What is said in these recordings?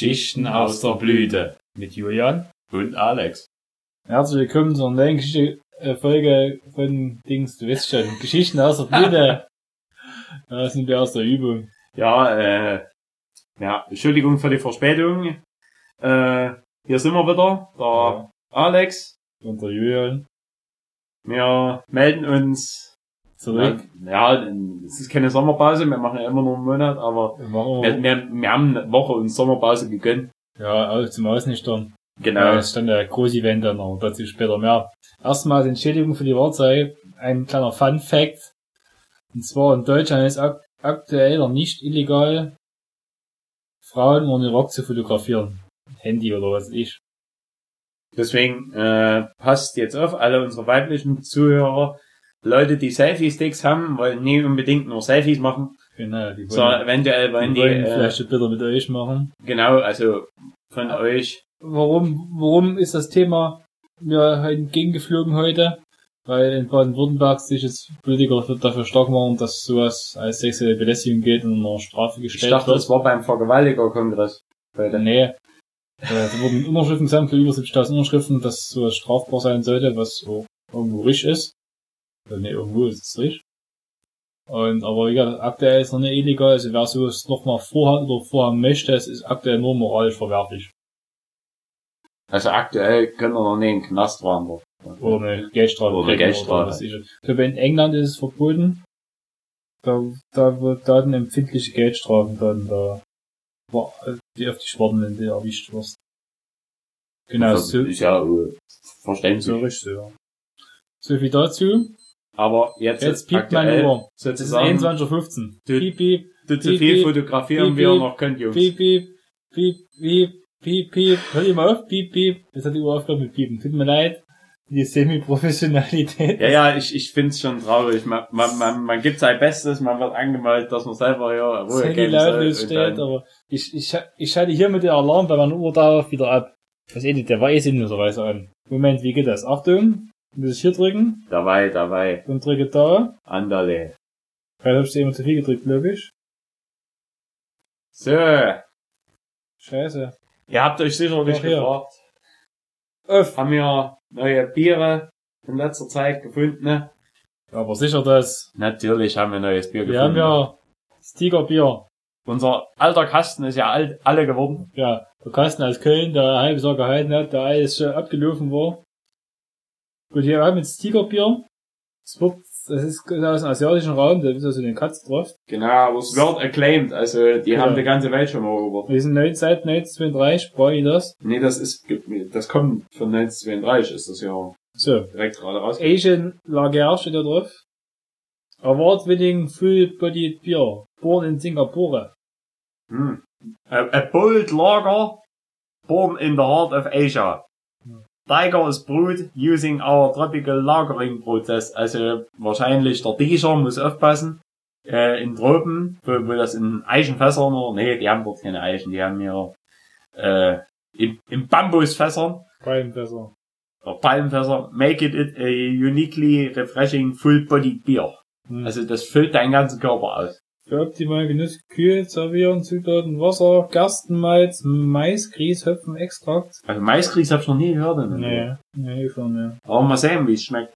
Geschichten aus der Blüte. Mit Julian. Und Alex. Herzlich willkommen zur neuen Geschichte, äh, Folge von Dings, du weißt schon, Geschichten aus der Blüte. da sind wir aus der Übung. Ja, äh, ja, Entschuldigung für die Verspätung. Äh, hier sind wir wieder, der Ja. Alex. Und der Julian. Wir melden uns Zurück. Ja, es ist keine Sommerpause, wir machen ja immer nur einen Monat, aber Wir wir, wir, haben eine Woche uns Sommerpause gegönnt. ja, auch zum Ausnüchtern. Genau. Ja, es stand der Groß-Event dann, aber dazu später mehr. Erstmal Entschädigung für die Wortzeige, ein kleiner Fun-Fact. Und zwar in Deutschland ist ak aktuell noch nicht illegal, Frauen ohne Rock zu fotografieren. Handy oder was ich. Deswegen äh, passt jetzt auf, alle unsere weiblichen Zuhörer, Leute, die Selfie-Sticks haben, wollen nie unbedingt nur Selfies machen, Genau, die wollen, sondern eventuell wollen die die, wollen äh, vielleicht bitte mit euch machen. genau, also von euch, Warum, warum ist das Thema mir halt entgegengeflogen heute? Weil in Baden-Württemberg sich jetzt Politiker dafür stark machen, dass sowas als sexuelle Belästigung geht und einer Strafe ich gestellt dachte, wird. das war beim Vergewaltiger-Kongress. heute. Nee. Äh, Da wurden Unterschriften gesammelt, über 70.000 Unterschriften, dass sowas strafbar sein sollte, was auch irgendwo richtig ist. Nee, irgendwo ist es richtig. Und, aber wie gesagt, aktuell ist noch nicht illegal, also wer sowas nochmal vorhat oder vorhaben möchte, es ist aktuell nur moralisch verwerflich. Also aktuell können wir noch nicht in den Knast wandern. Oder eine Geldstrafe. Oder eine Geldstrafe. ich. glaube, in England ist es verboten. Da, da wird dann empfindliche Geldstrafen dann da, die auf die Schwarten, wenn du erwischt wirst. Genau, das so, ist ja äh, verständlich. so richtig, ja. So viel dazu. Aber jetzt, Jetzt piept meine Uhr. Das ist sozusagen, 21.15 Uhr. Piep, piep, du zu viel fotografieren, wie ihr noch könnt, Jungs. piep, piep, piep, piep, piep, piep. Hört ihr mal auf? Piep, piep. Jetzt hat die Uhr aufgehört mit piepen. Tut mir leid. Die Semi-Professionalität. Ja, ja, ich, ich find's schon traurig. Man, man, man, man gibt sein Bestes, man wird angemeldet, dass man selber ja Ruhe geben soll. steht, aber ich, ich, ich schalte hier mit der Alarm bei meiner Uhr darauf wieder ab. Was eh nicht, der war eh sinnloserweise an. Moment, wie geht das? Achtung, muss ich hier drücken Dabei, dabei, und drücke da. andale. Vielleicht hab ich immer zu viel gedrückt, glaube ich. So, ihr Scheiße. habt euch sicherlich gefragt, Öff. haben wir neue Biere in letzter Zeit gefunden? Ne? Aber sicher das. Natürlich haben wir neues Bier Wir haben gefunden. ja Stigerbier. Unser alter Kasten ist ja alt, alle geworden. Ja, der Kasten aus Köln, der ein halbes Jahr gehalten hat, der alles schon abgelaufen war. Gut, hier haben wir jetzt Tigerbier. Es wird, das ist aus dem asiatischen Raum, da ist also eine Katze drauf. Genau, aber es wird acclaimed, also die Ja. haben die ganze Welt schon mal erobert. Wir sind seit 1932, brauche ich das. Nee, das ist, das kommt von 1932, ist das ja So. direkt gerade raus. Asian Lager steht da drauf. Award-winning full-bodied beer. Born in Singapore. Hmm. A, a bold lager born in the heart of Asia. Tiger is brewed using our tropical lagering process. Also wahrscheinlich der Tiger muss aufpassen. Äh, in Tropen, wo, wo das in Eichenfässern oder, nee, die haben dort keine Eichen, die haben hier, äh, in, in Bambusfässern, besser. oder Palmenfässer, make it a uniquely refreshing full-bodied beer. Hm. Also das füllt deinen ganzen Körper aus. Für optimalen Genuss kühl, servieren, Zutaten, Wasser, Gerstenmalz, Mais, Grieß, Extrakt. Also Maiskries hab ich noch nie gehört. Nee, nee, schon, ja. Aber mal sehen, wie es schmeckt.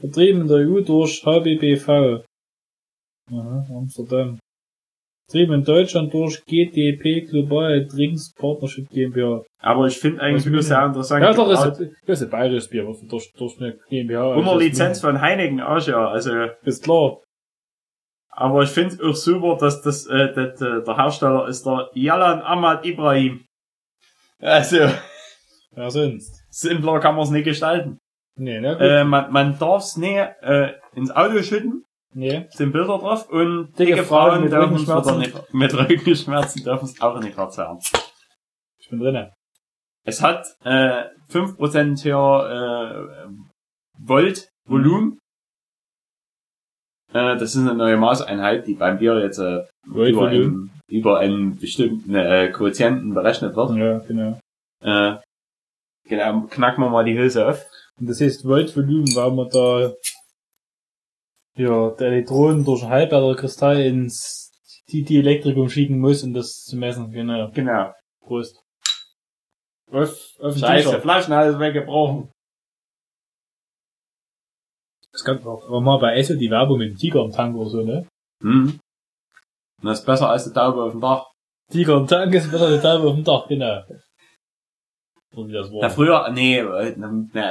Vertrieben in der EU durch HBBV. Aha, Amsterdam. Vertrieben in Deutschland durch GDP Global Drinks Partnership GmbH. Aber ich finde eigentlich will sehr interessant. Ja, doch, das ist, das ist ein bayerisches Bier, was durch, durch eine GmbH. unter also Lizenz von Heineken auch ja. Also, Ist klar. Aber ich finde auch super, dass das, äh, das äh, der Hersteller ist der Yalan Ahmad Ibrahim. Also, Ja, sonst. simpler kann man es nicht gestalten. Nee, na gut. Äh, man man darf es nicht äh, ins Auto schütten, nee. sind Bilder drauf und Dicke dicke Frauen Frauen mit Rückenschmerzen. nicht, mit Rückenschmerzen dürfen es auch nicht verzehren. Ich bin drinne. Es hat äh, 5% hier äh, Volt Volumen. Äh, das ist eine neue Maßeinheit, die beim Bier jetzt äh, über, einen, über einen bestimmten äh, Quotienten berechnet wird. Ja, genau. Äh, genau, knacken wir mal die Hülse auf. Und das heißt Voltvolumen, weil man da ja, der Elektronen durch einen Halbleiterkristall ins die, die Elektrikum schicken muss, um das zu messen. Genau. Genau. Prost. Auf, auf Scheiße, T-Shirt. Flaschen alles weggebrochen. Es gab auch aber mal bei Esso die Werbung mit dem Tiger im Tank oder so, ne? Hm. Und das ist besser als die Taube auf dem Dach. Tiger im Tank ist besser der Teil auf dem Dach, genau. Oder wie das war. Na, früher, nee, äh, na,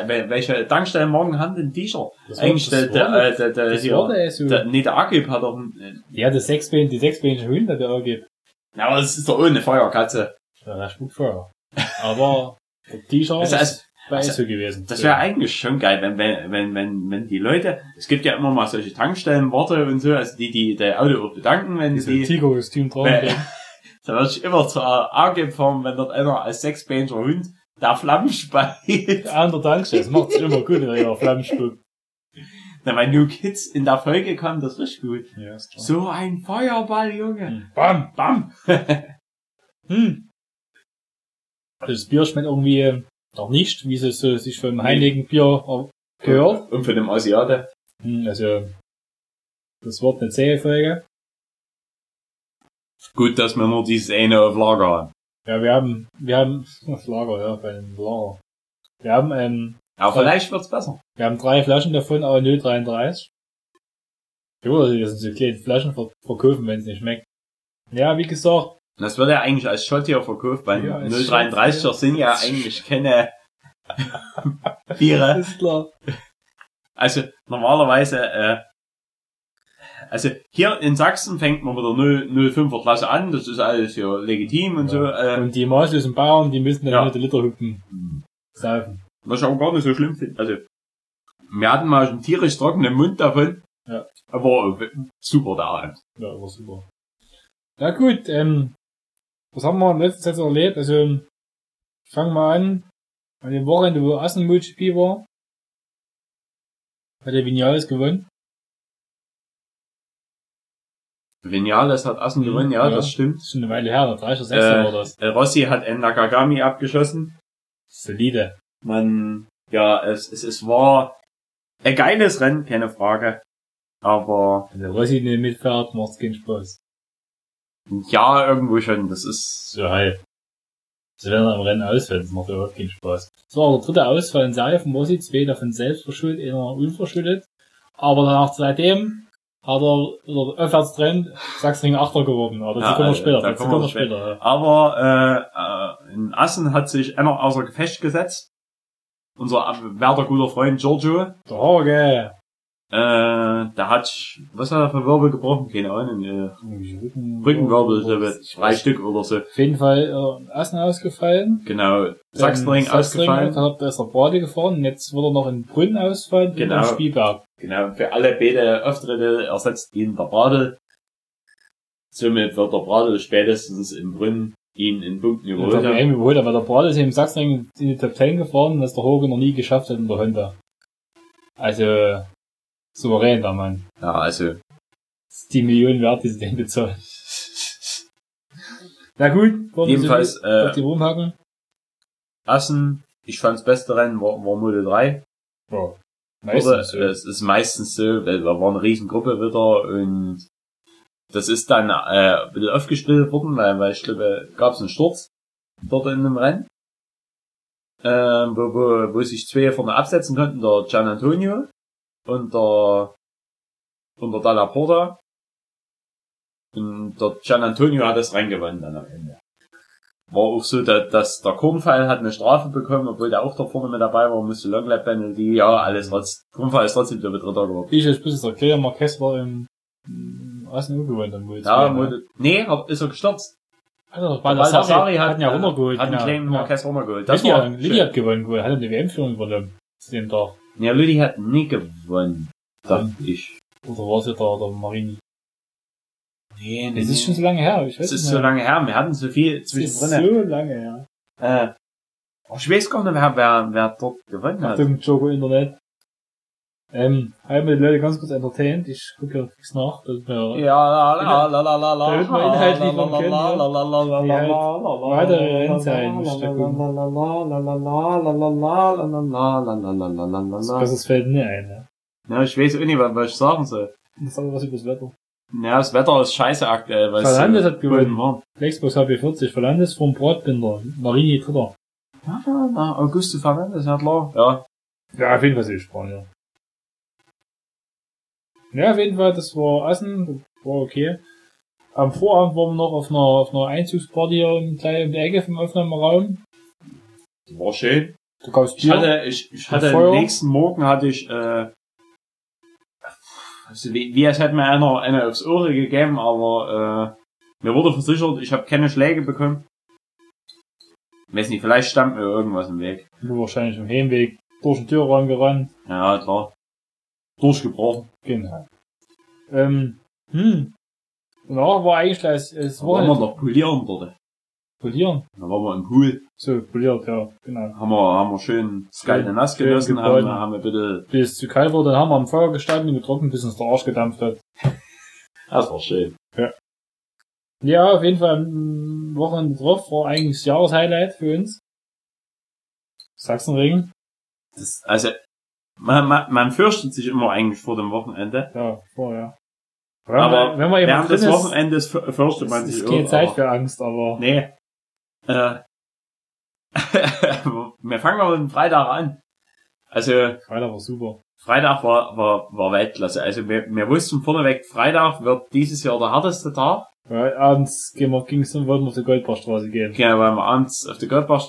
wel- welche Tankstellen morgen haben denn T-Shirt? Das Eigentlich der, das der, äh, der, der, das hier, war der Esso. der, nee, der Agib hat doch, ein- äh, Ja, das Sechsbein, die sechsbeinige Hunde, der auch gibt. ja, aber das ist doch ohne Feuerkatze. Ja, der spuckt Feuer. Aber der T-Shirt also, bei also, Esso gewesen. Das wäre eigentlich schon geil, wenn, wenn, wenn, wenn, wenn die Leute, es gibt ja immer mal solche Tankstellenworte und so, also die, die der Auto auch bedanken, wenn Diese sie, Tiger-Kostüm tragen. Äh, da würde ich immer zur Agib fahren, wenn dort einer als sechsbeiniger Hund der Flammen speit. An der Tankstelle, das macht sich immer gut, wenn er Flammen spuckt. Na, bei New Kids in der Folge kam das richtig gut. Ja, ist klar. So ein Feuerball, Junge. Hm. Bam! Bam. Hm. Das Bier schmeckt irgendwie noch nicht, wie es so sich vom heiligen Bier gehört. Und von dem Asiate. Hm, Also, das wird eine zähe Folge. Gut, dass wir nur dieses eine auf Lager haben. Ja, wir haben, wir haben, das Lager, ja, bei dem Lager. Wir haben, ähm, Aber vielleicht wird's besser. wir haben drei Flaschen davon, aber 0,33. Ja, das sind so kleine Flaschen ver verkaufen, wenn es nicht schmeckt. Ja, wie gesagt, Das wird ja eigentlich als Shot hier verkauft, weil Ja, als 0,33er Shot, ja. sind ja eigentlich keine Biere. ist klar. Also normalerweise, äh, also hier in Sachsen fängt man mit der 0, 0,5er Klasse an, das ist alles hier legitim und so. Äh, Und die maßlosen Bauern, die müssen dann Ja. mit den Literhupen saufen. was ich auch gar nicht so schlimm finde. Also wir hatten mal einen tierisch trockenen Mund davon. Ja. Aber äh, super der Abend. Ja, war super. Na gut, ähm, was haben wir in letzter Zeit so erlebt? Also, fangen wir an. An dem Wochenende, wo Assen MotoGP war, hat der Vinales gewonnen. Vinales hat Assen Mhm, gewonnen, ja, ja. das stimmt. Das ist schon eine Weile her, der 3. oder 6. Äh, war das. Rossi hat en Nakagami abgeschossen. Solide. Man, ja, es, es, es war ein geiles Rennen, keine Frage. Aber Wenn der Rossi nicht mitfährt, macht's keinen Spaß. Ja, irgendwo schon, das ist So halb. Also wenn er am Rennen ausfällt, das macht überhaupt keinen Spaß. War der dritte Ausfall in Serie von Rossi, zwei davon selbst verschuldet, einer unverschuldet. Aber danach seitdem hat er oder aufwärts drin Sachsenring Achter geworden. Aber dazu Ja, kommen wir äh, später. da Dazu kommen wir später. später. ja. Aber äh, äh, in Assen hat sich einer außer Gefecht gesetzt. Unser ab- werter guter Freund Giorgio. Der Horge. Äh, der hat, was hat er für Wirbel gebrochen? Keine Ahnung. Äh, Rücken, Rückenwirbel, so mit drei. Stück oder so. Auf jeden Fall äh, Assen ausgefallen. Genau. Sachsenring ausgefallen. Dann hat er der Brade gefahren. Und jetzt wird er noch in Brünn ausfallen. und Genau. in Spielberg. Genau. Für alle beide Auftritte ersetzt ihn der Bradl. Somit wird der Bradl spätestens im Brünn ihn in Punkten Und überholt haben. WM überholt, aber der Brade ist im Sachsenring in die Top 10 gefahren, was der Hoge noch nie geschafft hat in der Honda. Also, souverän der Mann. Ja, also. Die Million wert, die sie den bezahlen. Na gut, wir Jedenfalls, so auf äh, die rumhacken. Assen, ich fand's beste Rennen war, war Model 3. Ja, Oder, meistens so. Es ist meistens so, weil da war eine Riesengruppe wieder und das ist dann äh, ein bisschen aufgesplittet worden, weil, weil ich glaube, gab es einen Sturz dort in dem Rennen. Ähm, wo, wo, wo sich zwei vorne absetzen konnten, der Gian Antonio und der, und der Dalla Porta. Und der Gian Antonio hat das Rennen gewonnen dann am Ende. War auch so, dass, dass der Kornfall hat eine Strafe bekommen, obwohl der auch da vorne mit dabei war, musste Longlap Penalty, ja, alles trotz. Kornfall ist trotzdem der Dritter geworden. Ich als bisschen erklären, Marquez war im im Assen gewonnen dann wohl. Ja, ne? Mode, nee, ist er gestürzt. Also, Baldassari hat, hat ihn ja runtergeholt. hat einen genau. kleinen. Marquez runtergeholt. Das Lydia, war schön. hat gewonnen, wohl. Hat er eine WM-Führung übernommen. Dem Tag. Ja, Ludi hat nie gewonnen. Dachte ich. Oder war es ja der, der Marini? Nee, nee. Das ist schon so lange her, ich weiß Es ist nicht so lange her, wir hatten so viel Das ist zwischendrin. so lange her. Äh, oh, ich weiß gar nicht, wer, wer, wer dort gewonnen hat. Achtung, Joko Internet. Ähm, haben wir die Leute ganz kurz entertained. Ich gucke ja fix nach, dass wir ja, la, la, la, la, la, Inhalt liefern können, weitere Rennzeichen stecken. Das fällt mir ein, ja. Ja, ich weiß auch nicht, was ich sagen soll. Sag was über das Wetter. Ja, das Wetter ist scheiße aktuell, weil Verlandes hat gewonnen. Flexbox HB40, Verlandes vom Bratbinder, Marini Dritter. Ja, Augusto Fernandes, ja klar. Ja. Ja, auf jeden Fall sehe ich Spanier. Ja, auf jeden Fall, das war Essen, das war okay. Am Vorabend waren wir noch auf einer, auf einer Einzugsparty hier in, gleich um die Ecke vom Aufnahmeraum. War schön. Da gab's Ich hatte, ich, ich hatte Feuer. am nächsten Morgen hatte ich, äh, also wie, wie es hätte mir einer eine aufs Ohr gegeben, aber äh, mir wurde versichert, ich habe keine Schläge bekommen. Ich weiß nicht, vielleicht stand mir irgendwas im Weg. Du wahrscheinlich im Heimweg durch den Türraum gerannt. Ja, klar. Durchgebrochen. Genau. Ähm, hm. Danach war eigentlich gleich, es Da war waren wir noch polieren dort. polieren. Da waren wir im Pool. So, poliert, ja, genau. Haben wir, haben wir schön das kalte Nass schön genossen, haben, wir- haben wir bitte, Bis es zu kalt wurde, dann haben wir am Feuer gestanden und getrocknet, bis uns der Arsch gedampft hat. das war schön. Ja, auf jeden Fall am Wochenende drauf war eigentlich das Jahreshighlight für uns. Sachsenring. Das, also, man, man, man fürchtet sich immer eigentlich vor dem Wochenende. Ja, vorher. Aber wenn man eben Während des Wochenendes für- fürchtet man sich ist keine Zeit für Angst, aber Nee. Äh, wir fangen mal mit dem Freitag an. Also, Freitag war super. Freitag war, war, war Weltklasse. Also, wir, wir wussten vorneweg, Freitag wird dieses Jahr der härteste Tag. Weil abends gehen wir, ging's und wollten wir auf die Goldbarstraße gehen. Genau, weil wir abends auf der Goldbach,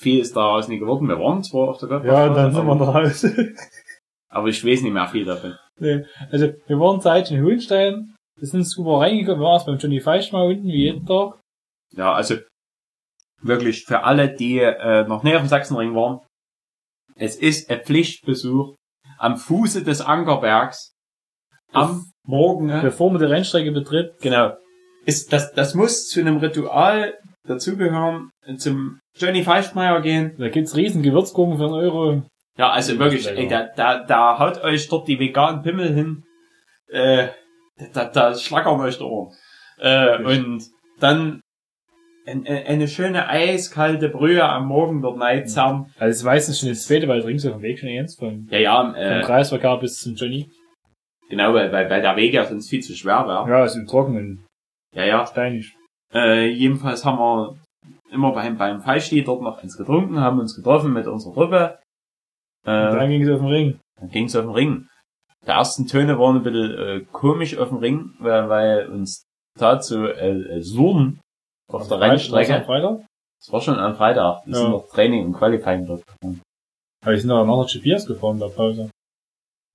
viel ist daraus nicht geworden. Wir waren zwar auf der Goldbach. Ja, dann sind wir nach Hause. Aber ich weiß nicht mehr viel davon. nee. Also, wir waren Zeit in Hohenstein. Wir sind super reingekommen. Wir waren beim Johnny Feisch mal unten, wie jeden Tag. Ja, also, wirklich für alle, die äh, noch näher auf dem Sachsenring waren. Es ist ein Pflichtbesuch am Fuße des Ankerbergs. Am Morgen. Bevor man die Rennstrecke betritt, Genau. Ist, das, das muss zu einem Ritual dazugehören, zum Johnny Feischmeier gehen. da gibt's riesen Gewürzgurken für einen Euro. Ja, also wirklich, ey, da, da, da haut euch dort die veganen Pimmel hin. Äh, da, da schlackern euch der Ohren. Äh, und dann ein, ein, eine schöne eiskalte Brühe am Morgen dort neizam. Also, es weiß nicht schon das zweite, weil rings auf dem Weg schon eins vom, Ja, ja, vom äh, Kreisverkehr bis zum Johnny. genau, weil, weil, weil der Weg ja sonst viel zu schwer wäre. Ja, ist im Trockenen. Ja, ja. Steinig. Äh, jedenfalls haben wir immer beim, beim Feischli dort noch eins getrunken, haben uns getroffen mit unserer Truppe. Und Äh, dann ging es auf den Ring. dann ging's auf den Ring. Die ersten Töne waren ein bisschen äh, komisch auf dem Ring, weil, weil uns so äh, äh, Surren auf der Was am Rennstrecke. Freitag? Das war schon am Freitag. Die Ja. sind noch Training und Qualifying dort gefahren. Aber die sind aber nachher GPS gefahren in der Pause.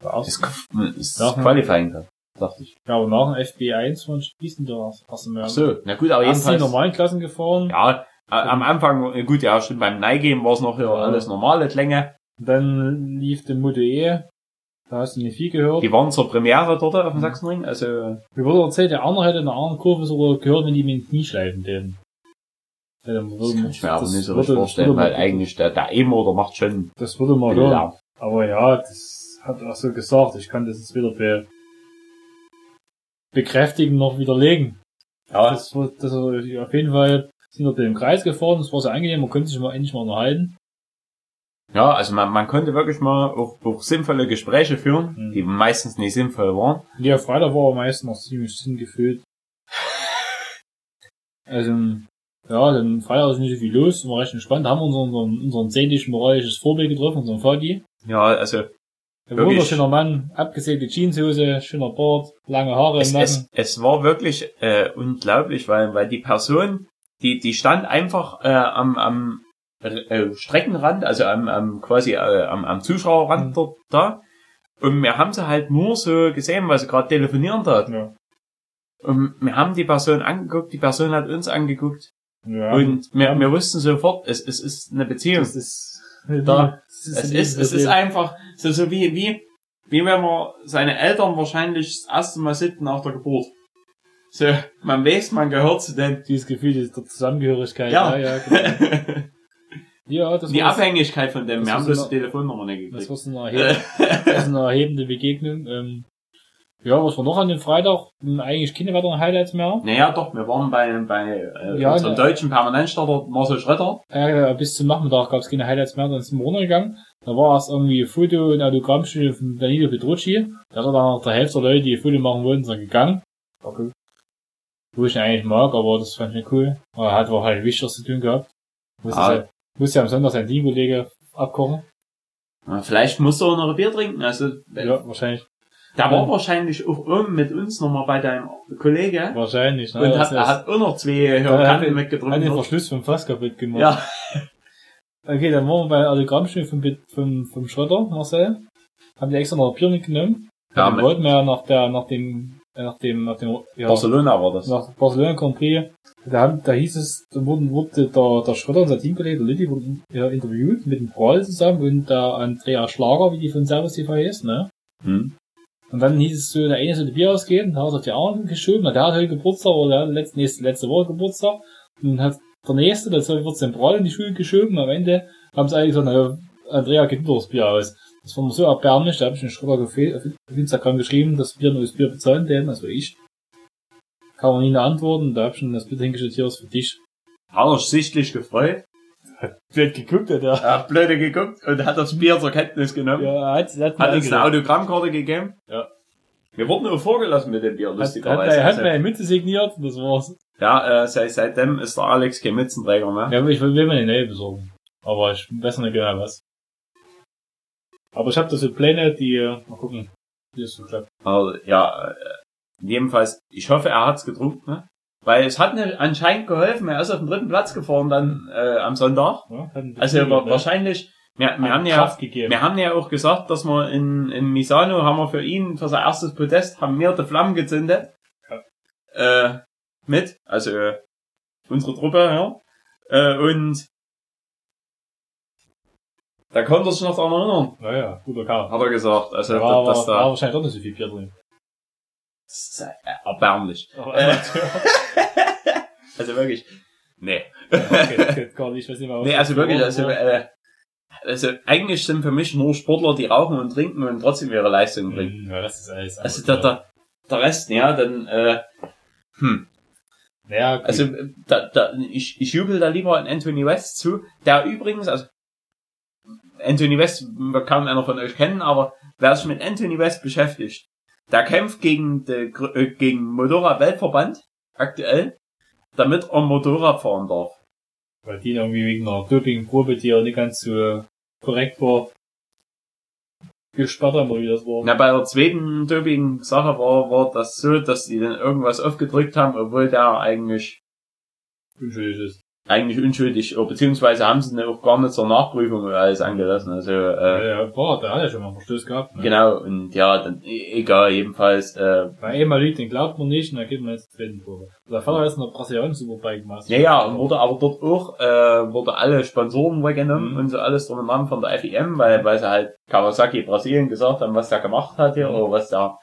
Der Das ist Ja. Qualifying da, dachte ich. Ja, aber nach dem FB1 waren Spießen da erst einmal. Ach so, na gut, aber Erst die jedenfalls. normalen Klassen gefahren. Ja, äh, am Anfang, äh, gut, ja, stimmt, beim Neigehen war es noch ja alles normale Klänge. Dann lief der Moto E. Da hast du nicht viel gehört. Die waren zur Premiere dort auf dem Sachsenring, also Mir wurde erzählt, der andere hätte in einer anderen Kurve sogar gehört, wenn die mit den Knie schleifen den. Ja, dann würde das man- kann ich mir aber nicht so richtig vorstellen, würde man- weil eigentlich der, der E-Motor macht schon Das würde man viel hören. Aber ja, das hat er auch so gesagt. Ich kann das jetzt weder be bekräftigen noch widerlegen. Ja, Das, das war auf jeden Fall sind wir den Kreis gefahren, das war so angenehm, man konnte sich mal endlich mal unterhalten. Ja, also man, man konnte wirklich mal auch, auch sinnvolle Gespräche führen, Mhm. die meistens nicht sinnvoll waren. Ja, Freitag war er meist noch ziemlich sinngefüllt. Also, ja, dann Freitag ist nicht so viel los, war recht entspannt. Haben wir unseren, unseren, unseren zehnlichen moralisches Vorbild getroffen, unseren Fadi. Ja, also Ein Wirklich? wunderschöner Mann, abgesägte Jeanshose, schöner Bart, lange Haare im es, Nacken. es, es war wirklich äh, unglaublich, weil, weil die Person, die, die stand einfach äh, am, am äh, Streckenrand, also am, am quasi äh, am, am Zuschauerrand Mhm. dort da. Und wir haben sie halt nur so gesehen, weil sie gerade telefonieren tat. Ja. Und wir haben die Person angeguckt, die Person hat uns angeguckt. Ja. Und wir, wir wussten sofort, es, es ist eine Beziehung. das ist, Da, Es ist, es ist einfach so, so wie, wie, wie wenn man seine Eltern wahrscheinlich das erste Mal sieht nach der Geburt. So, man weiß, man gehört zu denen. dieses Gefühl der Zusammengehörigkeit. Ja. ja, ja, genau. ja das Die Abhängigkeit von dem. das Wir haben bloß die Telefonnummer nicht das gekriegt. war so eine, erheb das ist eine erhebende Begegnung. Ähm, ja, was war noch an dem Freitag? Hm, Eigentlich keine weiteren Highlights mehr. Naja, doch, wir waren bei, bei äh, Ja, unserem ne. deutschen Permanentstarter Marcel Schröter. Äh, bis zum Nachmittag gab es keine Highlights mehr, dann sind wir runtergegangen. Da war erst irgendwie Foto- und Autogrammstunde von Danilo Petrucci. Da er dann nach der Hälfte der Leute, die ein Foto machen wollten, sind gegangen. Okay. Wo ich ihn eigentlich mag, aber das fand ich nicht cool. Aber er hat auch halt wichtiges zu tun gehabt. Muss Ah, ich Muss ja am Sonntag sein Teamkollege abkochen. Ja, Vielleicht musst du auch noch ein Bier trinken. Also, Ja, wahrscheinlich. da war wahrscheinlich auch oben mit uns nochmal bei deinem Kollege. Wahrscheinlich. Ne? Und hat, er hat auch noch zwei hat Kanten den- hat mitgetrunken. den Verschluss vom Fass kaputt gemacht. Ja, Okay, dann waren wir bei Autogrammstunde vom, vom, vom Schröder, Marcel. Haben die extra noch ein Bier mitgenommen. Ja, dann mit- wollten wir ja nach der, nach dem, äh, nach dem, nach dem, ja, Barcelona war das. nach Barcelona Grand Prix. Da, haben- da hieß es, da wurden, wurde der, der Schröder, unser Teamkollege, der Lilly, wurde ja, interviewt mit dem Brawl zusammen und der Andrea Schlager, wie die von Servus TV ist, ne? Hm. Und dann hieß es so, der eine sollte Bier ausgeben, da hat er auf die Arme geschoben, der hat heute Geburtstag, oder der hat letzte, nächste, letzte Woche Geburtstag. Und dann hat der nächste, das wird den Brawl in die Schule geschoben, am Ende haben sie eigentlich gesagt, na, Andrea gibt nur das Bier aus. Das war mir so erbärmlich, da habe ich Schröder gefehlt, auf Instagram geschrieben, dass wir nur das Bier bezahlen werden, also ich. Kann man nie antworten, da hab ich schon das Bier hingestellt, hier ist für dich. Hat er sich sichtlich gefreut. Blöd geguckt, hat er. Er hat blöde geguckt und hat das Bier zur Kenntnis genommen. Ja, hat, hat, Hat uns eine Autogrammkarte gegeben. Ja. Wir wurden auch vorgelassen mit dem Bier, hat, hat, lustigerweise. er hat Also, mir eine Mütze signiert, das war's. ja, äh, seit, seitdem ist der Alex kein Mützenträger mehr. Ja, ich will, will mir eine neue besorgen. Aber ich weiß nicht genau was. Aber ich habe da so Pläne, die, äh, mal gucken, wie das so klappt. Aber, ja, äh, jedenfalls, ich hoffe, er hat's getrunken, ne? Weil es hat mir anscheinend geholfen, er ist auf den dritten Platz gefahren dann äh, am Sonntag. Ja, hat Also wa- ne, wahrscheinlich, wir, wir haben ja. Wir haben ja auch gesagt, dass wir in, in Misano haben wir für ihn, für sein erstes Podest, haben wir die Flammen gezündet. Äh, mit, also äh, unsere Truppe, ja. Äh, und da konnte er sich noch daran erinnern, Naja, guter Kerl. hat er gesagt. Also war, dass war, war da wahrscheinlich doch nicht so viel Bier drin. das ist äh, erbärmlich. Äh. Also wirklich. Nee. okay, das geht gar nicht, ich weiß nicht mehr, Nee, also das wirklich, war, also, äh, also eigentlich sind für mich nur Sportler, die rauchen und trinken und trotzdem ihre Leistung bringen. Hm, Ja, das ist alles. Also der, der, der Rest, ja, dann, äh, hm. Naja, gut. Also da, da, ich, ich jubel da lieber an Anthony West zu, der übrigens, also Anthony West wird kaum einer von euch kennen, aber wer sich mit Anthony West beschäftigt, der kämpft gegen, de, äh, gegen Motorrad Weltverband aktuell, damit er Motorrad fahren darf. Weil die irgendwie wegen einer Dopingprobe, die ja nicht ganz so korrekt war, gesperrt haben, oder wie das war. Na, bei der zweiten Doping-Sache war, war das so, dass die dann irgendwas aufgedrückt haben, obwohl der eigentlich Unschuldig ist. Eigentlich unschuldig, beziehungsweise haben sie ihn auch gar nicht zur Nachprüfung oder alles angelassen. Also, äh, Ja, ja, war, der hat ja schon mal einen Verstoß gehabt. Ne? genau, und ja, dann, e- egal, jedenfalls, äh, Bei einmal liegt, den glaubt man nicht, und dann geht man jetzt zweiten Probe. Der Vater ist in der Brasilianer Superbike Master. ja, ja, und wurde aber dort auch, äh, wurde alle Sponsoren weggenommen Mhm. und so alles drum und dran von der FIM, weil, weil sie halt Kawasaki Brasilien gesagt haben, was der gemacht hat hier, Mhm. oder was der,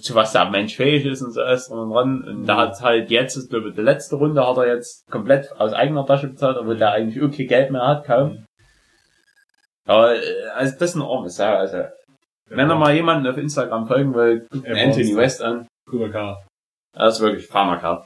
zu was der Mensch fähig ist und so alles drum und dran. Und da hat halt jetzt, ich glaube, die letzte Runde hat er jetzt komplett aus eigener Tasche bezahlt, obwohl der eigentlich okay Geld mehr hat, kaum. Aber, äh, also, das ist eine arme Sache, also. Wenn ihr mal jemanden auf Instagram folgen will, guckt Ja, Anthony. West an. Cooler Kerl. Er ist wirklich feiner Kerl.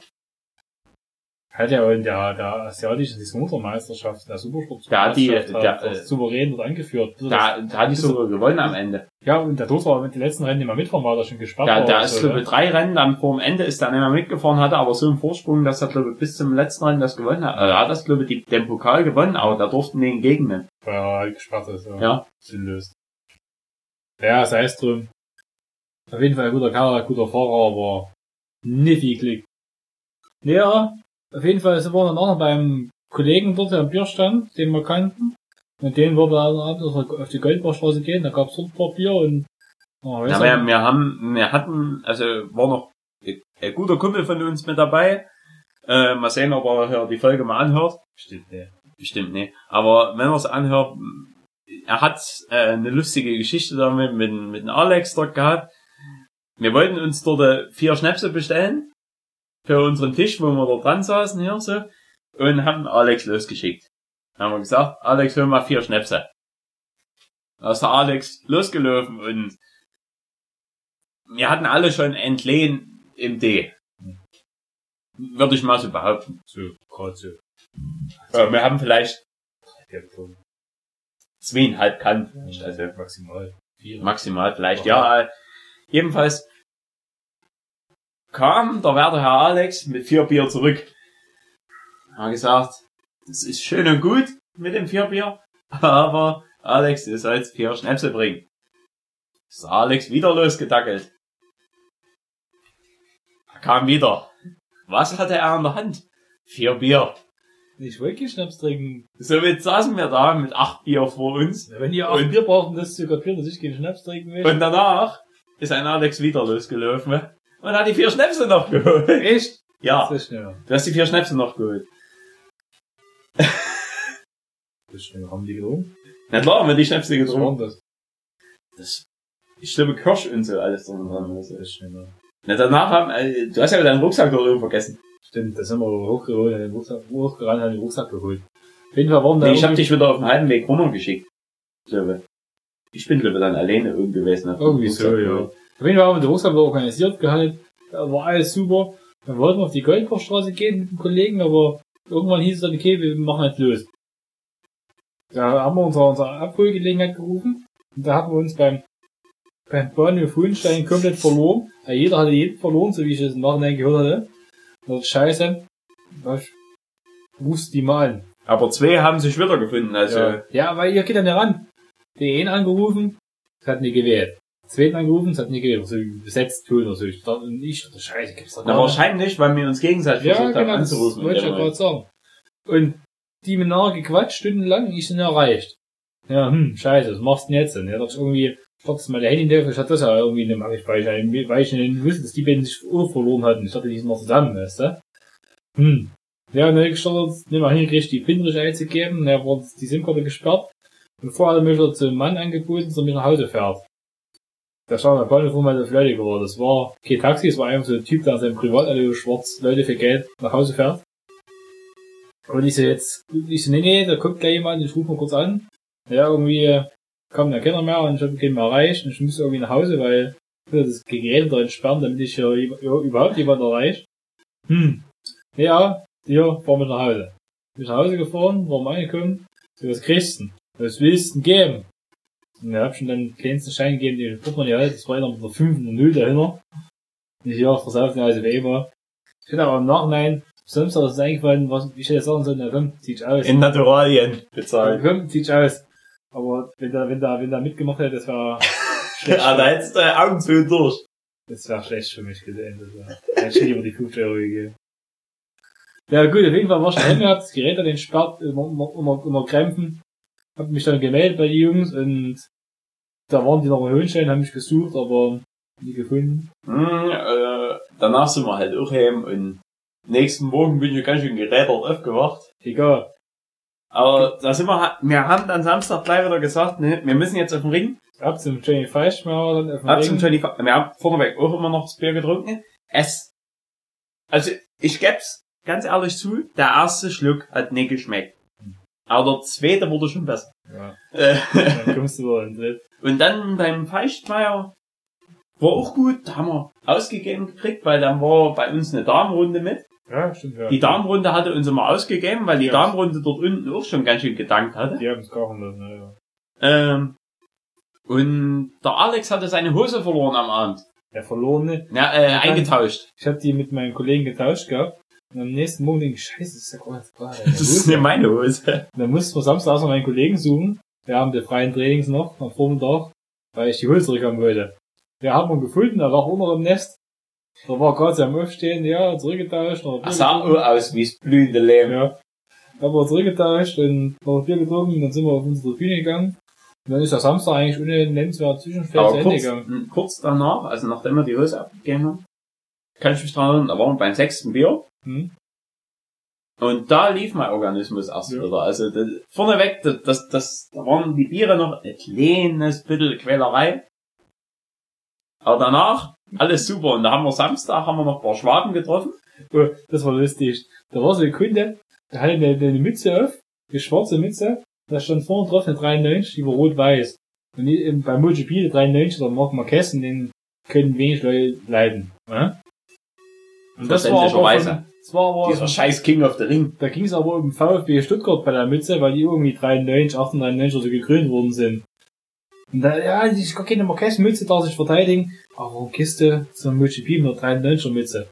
Hat ja in der, der asiatischen Motormeisterschaft der Supersport Der hat die- das äh, souverän dort angeführt. Da, da hat die sogar gewonnen am Ende. ja, und der dort war mit den letzten Rennen nicht mehr mitfahren, war da schon gesperrt. Da, da ist, so, glaube ne? ich, drei Rennen, dann vor dem Ende ist er nicht mehr mitgefahren, hatte aber so einen Vorsprung, dass er, glaube ich, bis zum letzten Rennen das gewonnen hat. Also, er hat das, glaube ich, den Pokal gewonnen, aber da durften den gegnen. Weil er halt gesperrt ist. Ja. Ja. Sinnlos. Ja, sei es drum. Auf jeden Fall ein guter Kerl, ein guter Fahrer, aber nicht viel Glück. Ja, auf jeden Fall sind wir dann auch noch beim Kollegen dort am Bierstand, den wir kannten. Und den wurde er abends auf die Goldbachstraße gehen, da gab's dort ein paar Bier und oh, er- wir, wir haben, wir hatten, also, war noch ein guter Kumpel von uns mit dabei. Äh, mal sehen, ob er hier die Folge mal anhört. Bestimmt, ne. Bestimmt nicht. Aber wenn er es anhört, er hat äh, eine lustige Geschichte damit mit, mit dem Alex dort gehabt. Wir wollten uns dort äh, vier Schnäpse bestellen für unseren Tisch, wo wir dort dran saßen hier so und haben Alex losgeschickt. Dann haben wir gesagt, Alex, hol mal vier Schnäpse. Da ist der Alex losgelaufen und wir hatten alle schon entlehnt im D. Würde ich mal so behaupten. So, gerade so. Äh, wir haben vielleicht Ja, zweieinhalb Kannen. Also maximal. Vier. maximal vielleicht. Ja, jedenfalls kam der werte Herr Alex mit vier Bier zurück. Hat gesagt, Das ist schön und gut mit dem Vierbier, aber Alex, du sollst vier Schnäpse bringen. Ist Alex wieder losgedackelt. Er kam wieder. Was hatte er in der Hand? Vier Bier. Ich wollte keinen Schnaps trinken. Somit saßen wir da mit acht Bier vor uns. Wenn ihr Und- Bier braucht, um das zu kapieren, dass ich keinen Schnaps trinken will. Und danach ist ein Alex wieder losgelaufen und hat die vier Schnäpse noch geholt. Echt? Ja, Das ist schneller. du hast die vier Schnäpse noch geholt. Das. Haben die getrunken? Na klar, haben wir die Schnäpse Was war getrunken. denn das? Das, ich glaube Kirsch und so alles drin und dran. Das ist schneller. Na, danach haben, äh, du hast ja deinen Rucksack doch irgendwo vergessen. Stimmt, da sind wir hochgeholt, haben den Rucksack, hochgerannt, haben den Rucksack geholt. Auf jeden Fall da Nee, ich irgendwie- dich wieder auf dem halben Weg runtergeschickt. Glaube. Ich bin glaube dann alleine irgendwo gewesen. hab den Irgendwie so, ja. Auf jeden Fall haben wir den Rucksack organisiert gehalten. Da war alles super. Dann wollten wir auf die Goldbachstraße gehen mit dem Kollegen, aber irgendwann hieß es dann, okay, wir machen jetzt los. Da haben wir unsere, unsere Abholgelegenheit gerufen. Und da hatten wir uns beim, beim Bahnhof Hohenstein komplett verloren. Ja, jeder hatte jeden verloren, so wie ich es im Nachhinein gehört hatte. Das ist scheiße. Was? Rufst die mal an. Aber zwei haben sich wieder gefunden, also. Ja. ja, weil ihr geht dann ja ran. Die einen angerufen, das hat nie gewählt. Zweiten angerufen, das hat nie gewählt. So besetzt tun oder so. Ich dachte, ich dachte, scheiße, gibt's doch Na, nicht. wahrscheinlich, weil wir uns gegenseitig Ja, versucht haben genau, das anzurufen. wollte ich ja in gerade sagen. Und die mit nachher gequatscht, stundenlang, ich sind erreicht. Ja, hm, scheiße, was machst du denn jetzt denn? Ja, das irgendwie, ich dachte, das mal der Handy, ich hatte das ja irgendwie in dem Abspeicher, weil ich nicht wusste, dass die beiden sich auch verloren hatten. Ich dachte, die sind noch zusammen, weißt du? Hm. Ja, ich gestartet, nicht mal hingekriegt, die PIN richtig einzugeben, dann wurde die SIM-Karte gesperrt. Und vorher hat er mich wieder zum Mann angeboten, dass er mich nach Hause fährt. Da stand der Bahnhof rum, halt auf Leute geworden. Das war kein Taxi, es war einfach so ein Typ, der an seinem Privatauto schwarz Leute für Geld nach Hause fährt. Und ich so jetzt, ich so, nee, nee, da kommt gleich jemand, ich rufe mal kurz an. Ja, irgendwie kam da keiner mehr und ich habe keinen mehr erreicht und ich musste irgendwie nach Hause, weil ich will das Gerät da entsperren, damit ich hier über- überhaupt jemand erreiche. Hm. Ja, hier, fahren wir nach Hause. Bin nach Hause gefahren, war mal angekommen. So, was kriegst du denn? Was willst du denn geben? Und ich hab schon dann den kleinsten Schein gegeben, den Portemonnaie halt, das war einer mit der 5 und 0 dahinter. Und ich ja, versaufen, also wie immer. Ich hätte aber im Nachhinein, sonst ist es eingefallen, was ich hätte sagen sollen, na komm, zieh dich aus. In Naturalien Ja, bezahlt. komm, zieh dich aus. Aber wenn da, wenn da, wenn da mitgemacht hätte, das wäre schlecht. Ja, da hättest du Augen zu durch. Das wäre schlecht für mich gesehen. Das wär, hätte ich lieber die 5 Euro gegeben. Ja gut, auf jeden Fall war ich daheim, hab das Gerät dann entsperrt, immer, immer, immer, immer Krämpfen. Hab mich dann gemeldet bei den Jungs und da waren die noch in Höhenstein, haben mich gesucht, aber nie gefunden. Hm, äh, danach sind wir halt auch heim und nächsten Morgen bin ich ganz schön gerädert aufgewacht. Egal. Aber da sind wir, wir haben dann Samstag gleich wieder gesagt, ne, wir müssen jetzt auf den Ring. Ab zum Johnny Feischmauer, dann auf dem Ab zum Ring. Johnny, Fa- wir haben vorneweg auch immer noch das Bier getrunken. Es, also, ich geb's ganz ehrlich zu, der erste Schluck hat nicht geschmeckt. Aber der zweite wurde schon besser. Ja, Äh, dann kommst du wieder in den. Und dann beim Feichtmeier war auch gut, da haben wir ausgegeben gekriegt, weil dann war bei uns eine Damenrunde mit. Ja, stimmt, ja. Die Damenrunde hatte uns immer ausgegeben, weil die Ja. Damenrunde dort unten auch schon ganz schön gedankt hatte. Die haben es kochen lassen, ja, ja. Ähm, und der Alex hatte seine Hose verloren am Abend. Der Verlorene. Ja, äh, eingetauscht. Ich habe die mit meinen Kollegen getauscht gehabt. Und am nächsten Morgen denke ich, scheiße, das ist ja gar nicht. Das ist nicht meine Hose. Dann mussten wir Samstag erstmal meinen Kollegen suchen. Wir haben die freien Trainings noch am Vormittag, weil ich die Hose zurückhaben wollte. Wir haben ihn gefunden, er lag unter dem Nest. Da war gerade am Aufstehen, ja, zurückgetauscht. noch Bier sah auch aus wie das blühende Leben. Ja. Haben wir zurückgetauscht und noch ein Bier getrunken, dann sind wir auf unsere Bühne gegangen. Und dann ist der Samstag eigentlich ohne nennenswert Zwischenfeld zu Ende gegangen. kurz danach, also nachdem wir die Hose abgegeben haben, kann ich mich dran erinnern, da waren wir beim sechsten Bier. Hm? Und da lief mein Organismus erst Ja. wieder. Also das, vorneweg, das, das, das, da waren die Biere noch ein kleines bisschen Quälerei. Aber danach, alles super. Und da haben wir Samstag, haben wir noch ein paar Schwaben getroffen. Oh, das war lustig. Da war so ein Kunde, der hatte eine, eine Mütze auf, eine schwarze Mütze, da stand vorne drauf eine 93, die war rot-weiß. Und die, ähm, beim MotoGP, die 93, der Marc Marquez, den können wenig Leute leiden. Ja? Und das war aber von, das war aber, Dieser scheiß King of the Ring. da ging es aber um VfB Stuttgart bei der Mütze, weil die irgendwie 93, 98 oder so gekrönt worden sind. Und da, ja, ich kann keine Marquez-Mütze da sich verteidigen, aber warum Kiste so ein MotoGP mit einer 93er Mütze?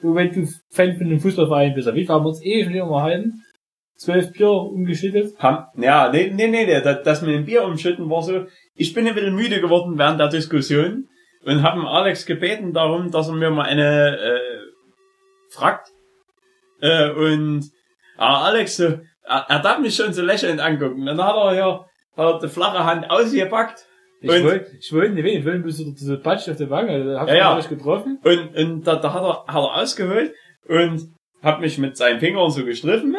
Du, wenn du Fan von einem Fußballverein bist, Fall haben wir uns eh schon immer halten. zwölf Bier umgeschüttet. Ja, nee, nee, nee, nee, das, das mit dem Bier umschütten war so, ich bin ein bisschen müde geworden während der Diskussion und habe Alex gebeten darum, dass er mir mal eine äh, fragt. Äh, und ah, Alex so, er, er darf mich schon so lächelnd angucken. Dann hat er ja hat er die flache Hand ausgepackt Ich wollte, ich wollte nicht wenig, ich wollte bloß so diese Patsch auf der Wange, da hab Ja, ich ja. euch getroffen. und, und da, da hat, er, hat er ausgeholt und hat mich mit seinen Fingern so gestriffen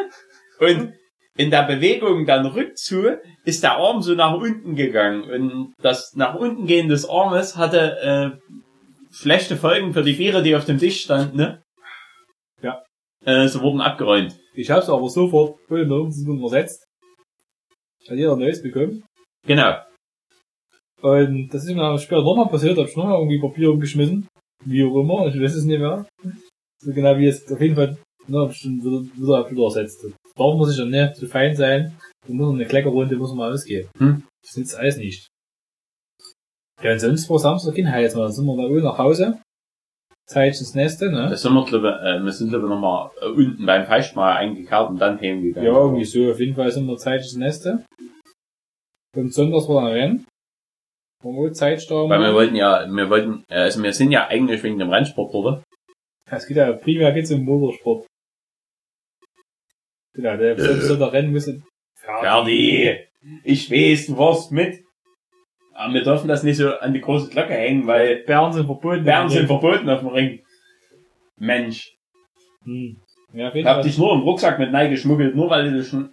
und in der Bewegung dann rückzu ist der Arm so nach unten gegangen und das nach unten gehen des Armes hatte äh, schlechte Folgen für die Biere, die auf dem Tisch standen, ne? Äh, sie wurden abgeräumt. Ich hab's aber sofort voll in der Umsetzung übersetzt. Hat jeder Neues bekommen. Genau. Und das ist mir dann später nochmal passiert, hab ich nochmal irgendwie Papier umgeschmissen. Wie auch immer, ich weiß es nicht mehr. So genau wie es auf jeden Fall, ne, hab ich dann wieder, wieder, wieder ersetzt. Warum muss ich dann nicht zu fein sein? Da muss man eine Kleckerrunde muss man mal ausgeben. Hm. Das nützt alles nicht. Ja, und sonst war Samstag kein Heiß, dann sind wir da oben nach Hause. Zeit ins Neste, ne? Das sind wir, glaube äh, wir sind, glaube ich, nochmal äh, unten beim Feischmal eingekehrt und dann heimgegangen. Ja, irgendwie so. Auf jeden Fall sind wir Zeit ins Neste. Und sonntags war dann Rennen. War wohl Zeitstark. Weil wir wollten ja, wir wollten, äh, also wir sind ja eigentlich wegen dem Rennsport dort. Es geht ja primär geht's um Motorsport. Genau, der Äh. Rennen müssen. Ferdi, ich weiß, du warst mit. Aber wir dürfen das nicht so an die große Glocke hängen, weil Bären sind verboten. Bären sind verboten auf dem Ring. Mensch, Hm. Ja, ich hab dich nur im Rucksack mit Nei geschmuggelt, nur weil du Schn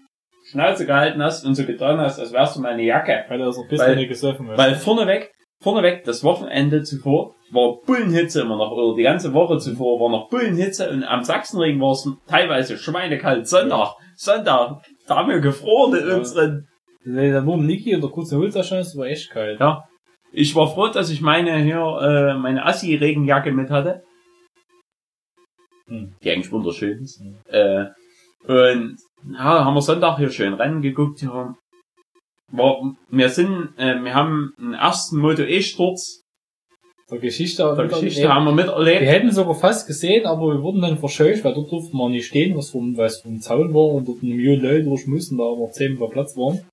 Schnauze gehalten hast und so getan hast, als wärst du meine Jacke. Weil er ein Weil- bisschen nicht gesoffen ist. Weil vorneweg, vorneweg, das Wochenende zuvor war Bullenhitze immer noch, oder die ganze Woche zuvor war noch Bullenhitze und am Sachsenring war es teilweise schweinekalt. Sonntag, Sonntag, da haben wir gefroren in Ja. unseren Da nur Niki und der kurze Holzerschein, das war echt kalt. Ja. Ich war froh, dass ich meine hier äh, meine Assi-Regenjacke mit hatte. Hm. Die eigentlich wunderschön ist. Hm. Äh, und ja, haben wir Sonntag hier schön Rennen geguckt. Hier. War, wir sind, äh, wir haben einen ersten Moto E-Sturz Der Geschichte, der Geschichte haben wir miterlebt. Wir hätten sogar fast gesehen, aber wir wurden dann verscheucht, weil dort durften wir nicht stehen, was vom, was vom Zaun war und dort eine Million Leute durch mussten, da aber zehn per Platz waren.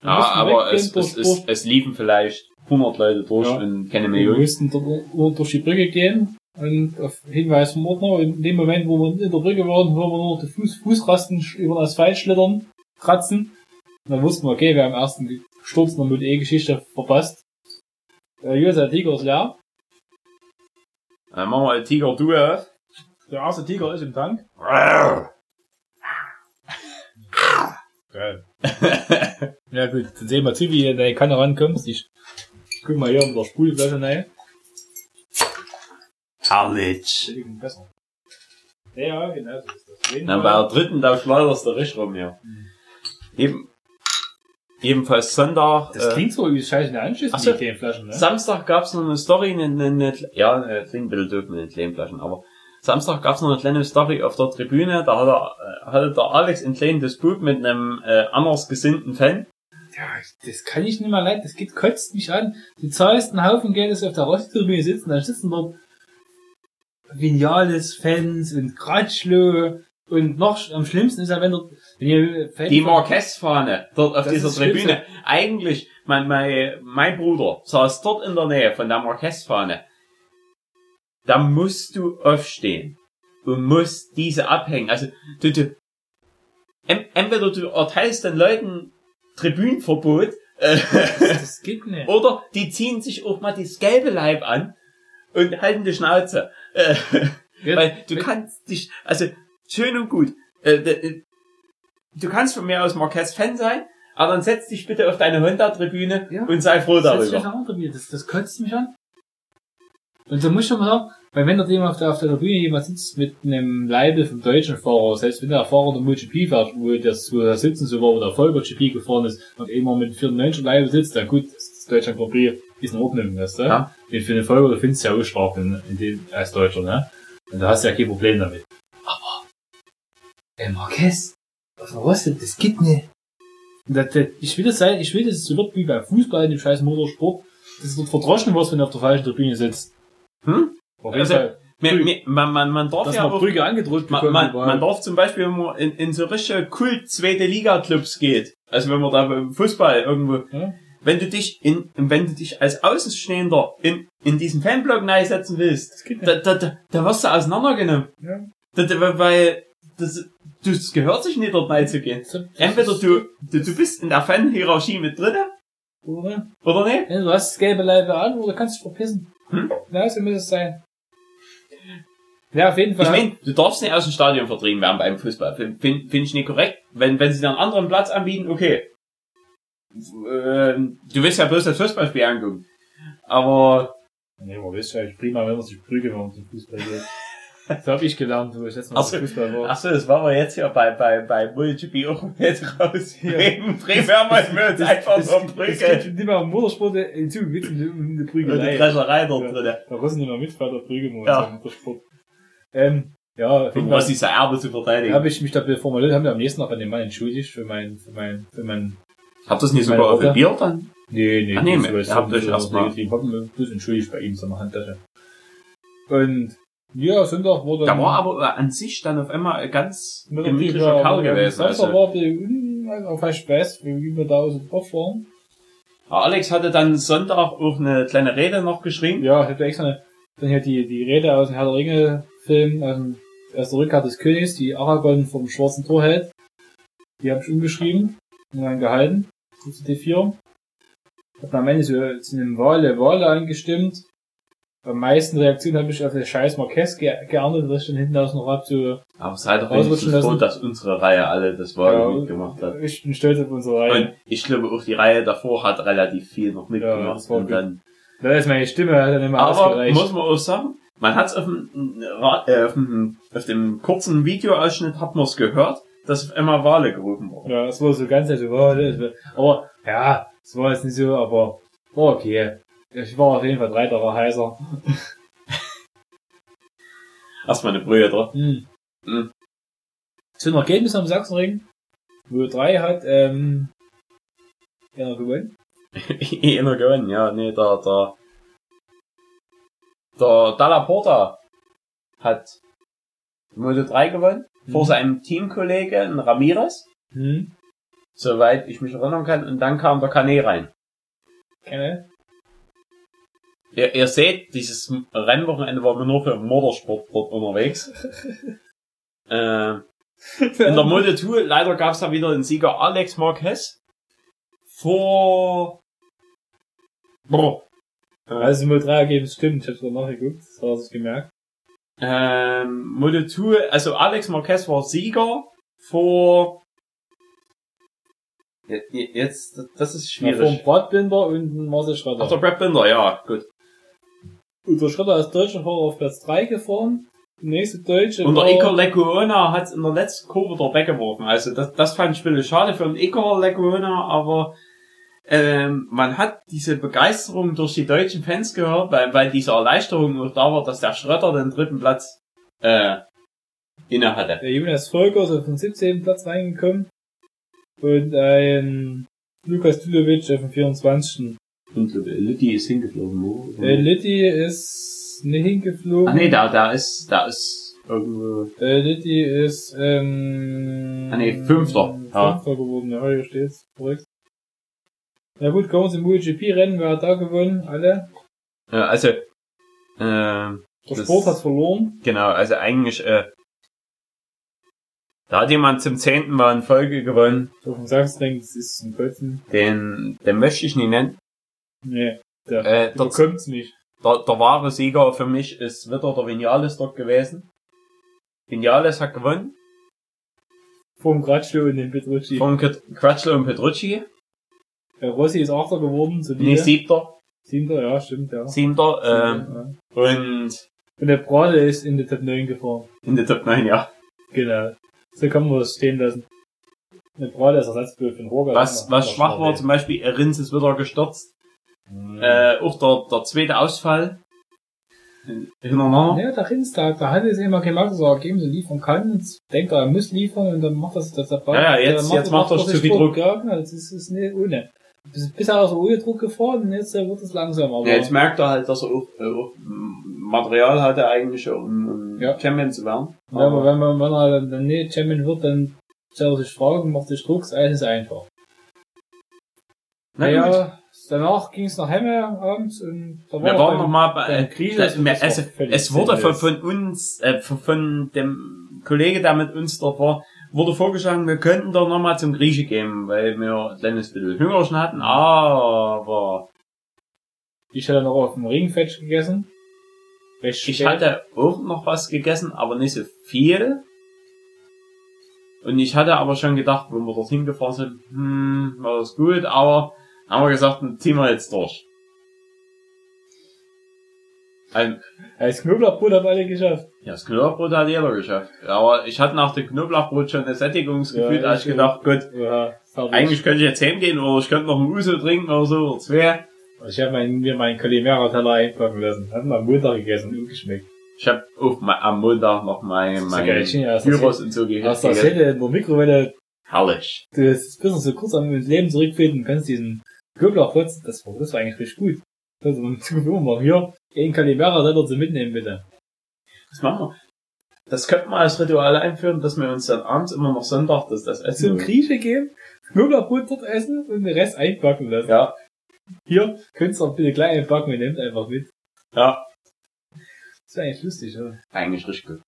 Wir Ja, aber es, durch- es, es, es liefen vielleicht 100 Leute durch Ja. und keine Wir Millionen. mussten nur durch die Brücke gehen und auf Hinweis vom Ordner. Und in dem Moment, wo wir in der Brücke waren, hören wir nur die Fuß, Fußrasten über den Asphalt schlittern, kratzen. Und dann wussten wir, okay, wir haben den ersten Sturz in der Mut E-Geschichte verpasst. Äh, Jose, Tiger ist leer. Dann machen wir ein Tiger Du auf. Der erste Tiger ist im Tank. Geil. ja gut, dann sehen wir zu, wie du in deine Kanne rankommst. Ich guck mal hier mit der Spulflasche rein. Herrlich. Besser. Ja, genau so ist das. Na, Fall- bei der dritten, da schleuderst du richtig rum hier. Eben, ebenfalls Sonntag. Das äh, klingt so wie scheiße eine Anschluss Ach mit so. den Flaschen, ne? Samstag gab's noch eine Story, eine, eine, eine ja, äh, klingt ein bisschen doof mit den kleinen Flaschen, aber Samstag gab's noch eine kleine Story auf der Tribüne, da hat er, äh, hatte der Alex ein kleines Disput mit einem äh, anders gesinnten Fan. Ja, das kann ich nicht mehr leid, das geht, kotzt mich an. Du zahlst einen Haufen Geld, dass auf der Rosttribüne sitzen, dann sitzen dort Vinales Fans und Kratschlo und noch am schlimmsten ist ja, wenn dort, wenn ihr Fan Die Marquez-Fahne dort auf dieser das Schlimmste. Tribüne. Eigentlich, mein, mein, mein Bruder saß dort in der Nähe von der Marquez-Fahne. Da musst du aufstehen und musst diese abhängen. Also, du, du, entweder du erteilst den Leuten Tribünenverbot, äh, das geht nicht. oder die ziehen sich auch mal das gelbe Leib an und halten die Schnauze. Äh, Ja, weil du kannst dich, also schön und gut. Äh, äh, du kannst von mir aus Marquez Fan sein, aber dann setz dich bitte auf deine Honda-Tribüne Ja. und sei froh darüber. das, das kotzt mich an. Und da muss ich schon mal sagen, weil wenn dort jemand auf der, auf der Tribüne jemand sitzt mit einem Label vom deutschen Fahrer, selbst wenn der Fahrer der MotoGP fährt, wo das, wo der Sitzen so war, wo der Volker GP gefahren ist, und immer mit 94 Label sitzt, dann gut, das ist Deutschland Grand Prix ist in Ordnung, weißt du? Ja. Den für den Volker, du findest ja auch stark in, in dem, als Deutscher, ne? Und da hast du ja kein Problem damit. Aber, ey, Marquez, was war was denn? Das geht nicht. Das, das, ich will das sein, ich will, dass es so wird wie beim Fußball, in dem scheiß Motorsport, dass es dort verdroschen wird, wenn du auf der falschen Tribüne sitzt. Hm? Auf jeden Also, Fall. Man, man, man darf Dass ja man auch, Brügge man, man, man darf zum Beispiel, wenn man in, in so richtige Kult zweite Liga Clubs geht, also wenn man da beim Fußball irgendwo, Ja. wenn du dich in, wenn du dich als Außenstehender in, in diesen Fanblock setzen willst, da, da, da, da wirst du auseinandergenommen. Ja. Da, da, weil, das, das gehört sich nicht dort reinzugehen. Entweder du, du, du bist in der Fan-Hierarchie mit drin, Oder? oder nicht? Ja, Du hast das gelbe Leibe an oder kannst dich verpissen. Hm? Ja, so muss es sein. Ja, auf jeden Fall. Ich meine, du darfst nicht aus dem Stadion vertrieben werden beim Fußball. Finde find ich nicht korrekt. Wenn, wenn sie dann einen anderen Platz anbieten, okay. Ähm, du willst ja bloß das Fußballspiel angucken. Aber, nee, man weiß ja, ich prima, wenn man sich prügelt, wenn man zum Fußball geht. Das habe ich gelernt, wo ich letztes Mal Ach so. zum Fußball war. ach so, das war wir jetzt hier bei, bei, bei MotoGP auch jetzt raus. Bremen, Bremen haben wir uns einfach so Es prügeln. geht nicht mehr Motorsport hinzu, mit in die- um die Und die Prügelei. Drescherei dort Ja. drin. Da müssen nicht mehr mit bei der Prügel, muss Ja. ja. Motorsport. Ähm, ja, Um was dieser Erbe zu verteidigen. habe ich mich dafür formuliert, haben wir am nächsten Tag an den Mann entschuldigt für mein, für mein, für mein, Habt ihr das nicht sogar auf dem Bier dann? nee, nee, Ach nee, so, ihr habt euch so erst mal- negativ. Hab mich bloß entschuldigt bei ihm so eine Handtasche. Und, ja, Sonntag wurde Da war aber an sich dann auf einmal ein ganz der gemütlicher Kerl gewesen. Samstag Also, war ein auf fast Spaß, wie wir da aus dem Kopf waren. Alex hatte dann Sonntag auch eine kleine Rede noch geschrieben. Ja, ich hatte extra eine, dann hier die, die Rede aus dem Herr der Ringe Film, aus der Rückkehr des Königs, die Aragorn vom schwarzen Tor hält. Die habe ich umgeschrieben und dann gehalten. zu D4. Hab dann am Ende so zu einem Wale, Wale angestimmt. Am meisten Reaktionen habe ich auf das scheiß Marquez ge geerntet, was ich dann hinten aus noch hab, so, Aber seid doch Ausrutschen wenigstens froh, lassen. dass unsere Reihe alle das Wahl Ja, mitgemacht hat. ich bin stolz auf unsere Reihe. Und ich glaube auch die Reihe davor hat relativ viel noch mitgemacht. das war und gut. dann, Da ist meine Stimme hat dann immer aber ausgereicht. muss man auch sagen, man hat es auf, dem Ra- äh, auf, dem- auf dem kurzen Videoausschnitt hat man es gehört, dass immer Wale gerufen wurden. Ja, es war so ganz so, oh, das war, aber, ja, es war jetzt nicht so, aber, war okay. Ich war auf jeden Fall drei Tage heißer. Erstmal eine Brühe dran. Hm. Hm. Zu einem Ergebnis am Sachsenring, wo drei hat, ähm, einer gewonnen. Einer gewonnen, ja, nee, der, der, der Dalla Porta hat Moto 3 gewonnen, vor Mhm. seinem Teamkollegen Ramirez, Hm. soweit ich mich erinnern kann, und dann kam der Canet rein. Keine? Ihr, ihr seht, dieses Rennwochenende war nur für Motorsport dort unterwegs. äh, in der Moto 2, leider gab es da wieder den Sieger Alex Marquez. Vor... Boah. Also, Mo 3 Ergebnis stimmt, ich hab's noch nachgeguckt, das hast du gemerkt. Ähm, Moto 2, also Alex Marquez war Sieger vor... Je- je- Jetzt, das ist Ja, schwierig. vom Bradbinder und Marcel Schrotter. Ach, der Brad Binder, ja, gut. Und der Schrotter ist deutscher Fahrer auf Platz 3 gefahren. Der nächste Deutsche Und der Iker Lecuona hat in der letzten Kurve da weggeworfen. Also das, das fand ich ein bisschen schade für den Iker Lecuona, aber ähm, man hat diese Begeisterung durch die deutschen Fans gehört, weil, weil diese Erleichterung auch da war, dass der Schröter den dritten Platz äh, inne hatte. Der Jonas Volker ist auf den 17. Platz reingekommen. Und ein Lukas Tulovic auf den 24. Und Lütti ist hingeflogen, wo? Äh, Litti ist nicht hingeflogen. Ach nee, da, da ist, da ist irgendwo. Äh, Litti ist, ähm... Ah, nee, Fünfter. Ja. Fünfter geworden, ja, hier steht's. Korrekt. Na gut, kommen wir zum MotoGP-Rennen. Wer hat da gewonnen? Alle. Äh, also, ähm, Der Das- Sport hat verloren. Genau, also eigentlich, äh, da hat jemand zum zehnten Mal in Folge gewonnen, Auf dem Sachsenring, das ist zum Kotzen. den, den möchte ich nicht nennen. Nee, der, Äh, der bekommt's nicht. der, der wahre Sieger für mich ist wieder der Vinales dort gewesen. Vinales hat gewonnen Vom Gratschlo und dem Petrucci. von Crutchlow und Petrucci. Der Rossi ist Achter geworden, so Nee, siebter, Siebter, ja, stimmt, ja. siebter, ähm, ja. und Und der Brade ist in die Top 9 gefahren. in der Top 9, ja. Genau. So kann man das stehen lassen. Der Brade ist Ersatzbild für den Roger. Was, was schwach war, zum Beispiel, Rins ist wieder gestürzt. Äh, auch der, der zweite Ausfall. Hintereinander. Ja, der Rins, da, da hat es immer gemacht, dass er Ergebnisse liefern kann. Denkt er, er muss liefern und dann macht das das dabei. Ja, ja, jetzt- jetzt macht er zu viel Druck. Ja, genau, das ist, ist nicht ohne. Bis- bisher so ohne Druck gefahren und jetzt äh, wird es langsam, aber Ja, jetzt merkt er halt, dass er auch, äh, auch Material hatte eigentlich, um, Ja. Champion zu werden. Ja, aber wenn man, wenn er dann nicht Champion wird, dann stellt er sich Fragen, macht sich Druck, alles ist einfach. Na danach ging es nach Hemme abends und da Wir er waren beim- noch mal bei, äh, Griechen, wir, war völlig es wurde von, von uns, äh, von, von dem Kollege, der mit uns dort war, wurde vorgeschlagen, wir könnten doch noch mal zum Grieche gehen, weil wir ein kleines bisschen Hüngerchen hatten, aber Ich hatte noch auf dem Ringfetch gegessen. Recht ich hatte auch noch was gegessen, aber nicht so viel. Und ich hatte aber schon gedacht, wenn wir dorthin gefahren sind, hm, war das gut, aber haben wir gesagt, dann ziehen wir jetzt durch. Ein, Als Knoblauchbrot haben alle geschafft. Ja, das Knoblauchbrot hat jeder geschafft. Aber ich hatte nach dem Knoblauchbrot schon ein Sättigungsgefühl, Ja, da ich gedacht, gut, Ja, eigentlich könnte ich jetzt heimgehen oder ich könnte noch einen Uso trinken oder so, oder zwei. Ich habe mein, mir meinen Calimera-Teller einpacken lassen. Hat man am Montag gegessen und geschmeckt. Ich habe auch ma- am Montag noch mein, ja mein ja, das Gyros und so gegessen. der Sette in der Mikrowelle, Herrlich. du das ist bisschen so kurz am Leben zurückfinden, kannst diesen Knoblauchbrot, das war, das war eigentlich richtig gut. Also, man immer mal hier, einen Calimera-Teller zu mitnehmen, bitte. Das machen wir. Das könnten wir als Ritual einführen, dass wir uns dann abends immer noch Sonntag das, das Essen Zum. Grieche gehen, Knoblauchbrot dort essen und den Rest einpacken lassen. Ja, Hier, könntest du auch bitte gleich einpacken und nehmt einfach mit. ja. Das ist eigentlich lustig, ja. Eigentlich richtig gut.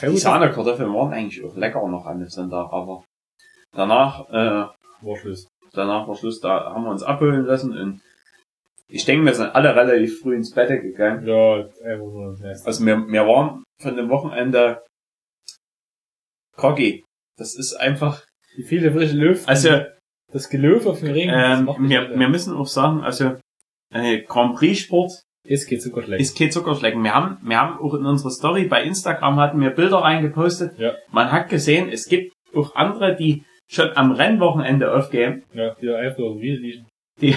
Ja, Die Sahnekartoffeln waren eigentlich auch lecker noch an dem Sonntag, aber danach, äh, war Schluss. danach war Schluss, da haben wir uns abholen lassen und ich denke, wir sind alle relativ früh ins Bett gegangen. Ja, einfach nur das Nest. Also wir, wir waren von dem Wochenende groggy. Das ist einfach, Die viele frische Luft. also das Gelöf auf dem Ring. das ähm, wir, wir müssen auch sagen, also äh, Grand Prix Sport Es geht sogar schlecht. ist kein Zuckerschlecken. Wir haben, wir haben auch in unserer Story bei Instagram hatten wir Bilder reingepostet. Ja. Man hat gesehen, es gibt auch andere, die schon am Rennwochenende aufgeben, Ja, die einfach wie liegen. die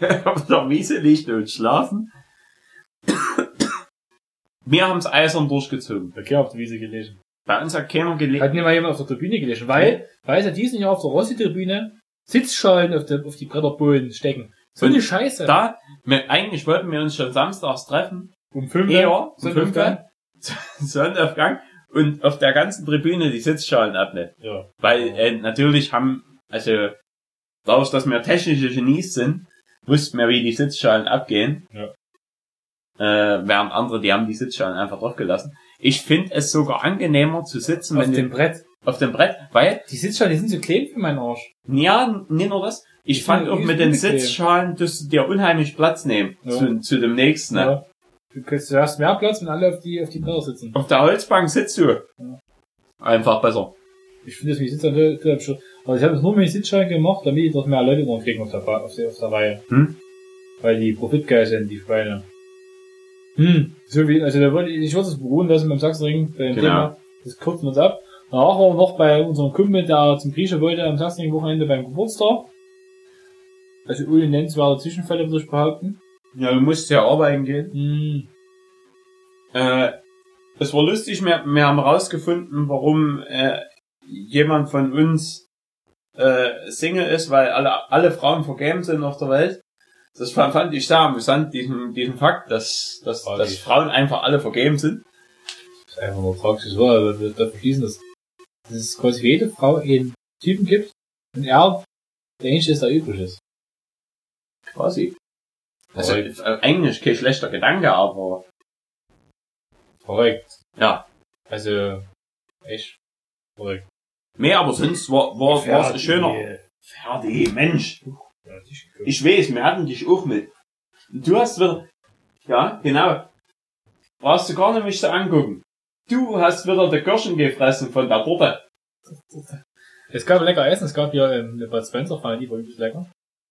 auf der Wiese liegen und schlafen. Wir haben es eisern durchgezogen. Kerl auf der Wiese gelegen. Bei uns hat keiner gelegt. Hat nicht mal jemand auf der Tribüne gelegen, weil, weil sie diesen Jahr auf der Rossi-Tribüne Sitzschalen auf, der, auf die Bretterbohlen stecken. So Und eine Scheiße. Da, wir, eigentlich wollten wir uns schon samstags treffen. um fünf Eher, um um fünf Sonnenaufgang. Und auf der ganzen Tribüne die Sitzschalen abnehmen. Ja. Weil äh, natürlich haben, also dadurch, dass wir technische Genies sind, wussten wir, wie die Sitzschalen abgehen. Ja. Äh, während andere, die haben die Sitzschalen einfach draufgelassen. Ich finde es sogar angenehmer zu sitzen, Auf wenn dem du Brett. auf dem Brett, weil, Die Sitzschalen, die sind so klein für meinen Arsch. ja, nicht nur das, ich Die fand auch mit den. Sitzschalen, dass du dir unheimlich Platz nehmen Ja. zu, zu dem nächsten. Ne? Ja. Du, kannst, du hast mehr Platz, wenn alle auf die, auf die Bretter sitzen. Auf der Holzbank sitzt du. Einfach besser. Ich finde das Sitzschalen total schon. Aber ich habe es nur mit Sitzschalen gemacht, damit die doch mehr Leute dran kriegen auf der, auf der, auf der Reihe. Hm? Weil die profitgeil sind, die Schweine. Hm, so wie, also da würde ich, ich würde es beruhen lassen beim Sachsenring, bei dem Genau. Thema. Das kürzen wir uns ab. Danach waren wir noch bei unserem Kumpel, der zum Grieche wollte, am Sachsenring-Wochenende beim Geburtstag. Also ohne nennenswerte Zwischenfälle würde ich behaupten. Ja, du musst ja arbeiten gehen. Hm, Äh, es war lustig, wir, wir haben rausgefunden, warum äh, jemand von uns äh, Single ist, weil alle, alle Frauen vergeben sind auf der Welt. Das fand, fand ich sehr amüsant, diesen, diesen Fakt, dass, dass, dass Frauen einfach alle vergeben sind. das ist einfach nur tragisch, das war, da, da verschließen das. Dass es quasi für jede Frau einen Typen gibt und er der Einzige ist, der übrig ist. Quasi. Also Verrückt. äh, eigentlich kein schlechter Gedanke, aber Verrückt. ja. Also, echt verrückt. Nee, aber sonst war, war, war es schöner. Ferdi, Mensch. Ich weiß, wir hatten dich auch mit. Du hast wieder, ja, genau. Brauchst du gar nicht mich zu angucken. Du hast wieder die Kirschen gefressen von der Torte. Es gab lecker Essen, es gab ja ähm, eine Bud Spencer Pfanne, die war übelst lecker.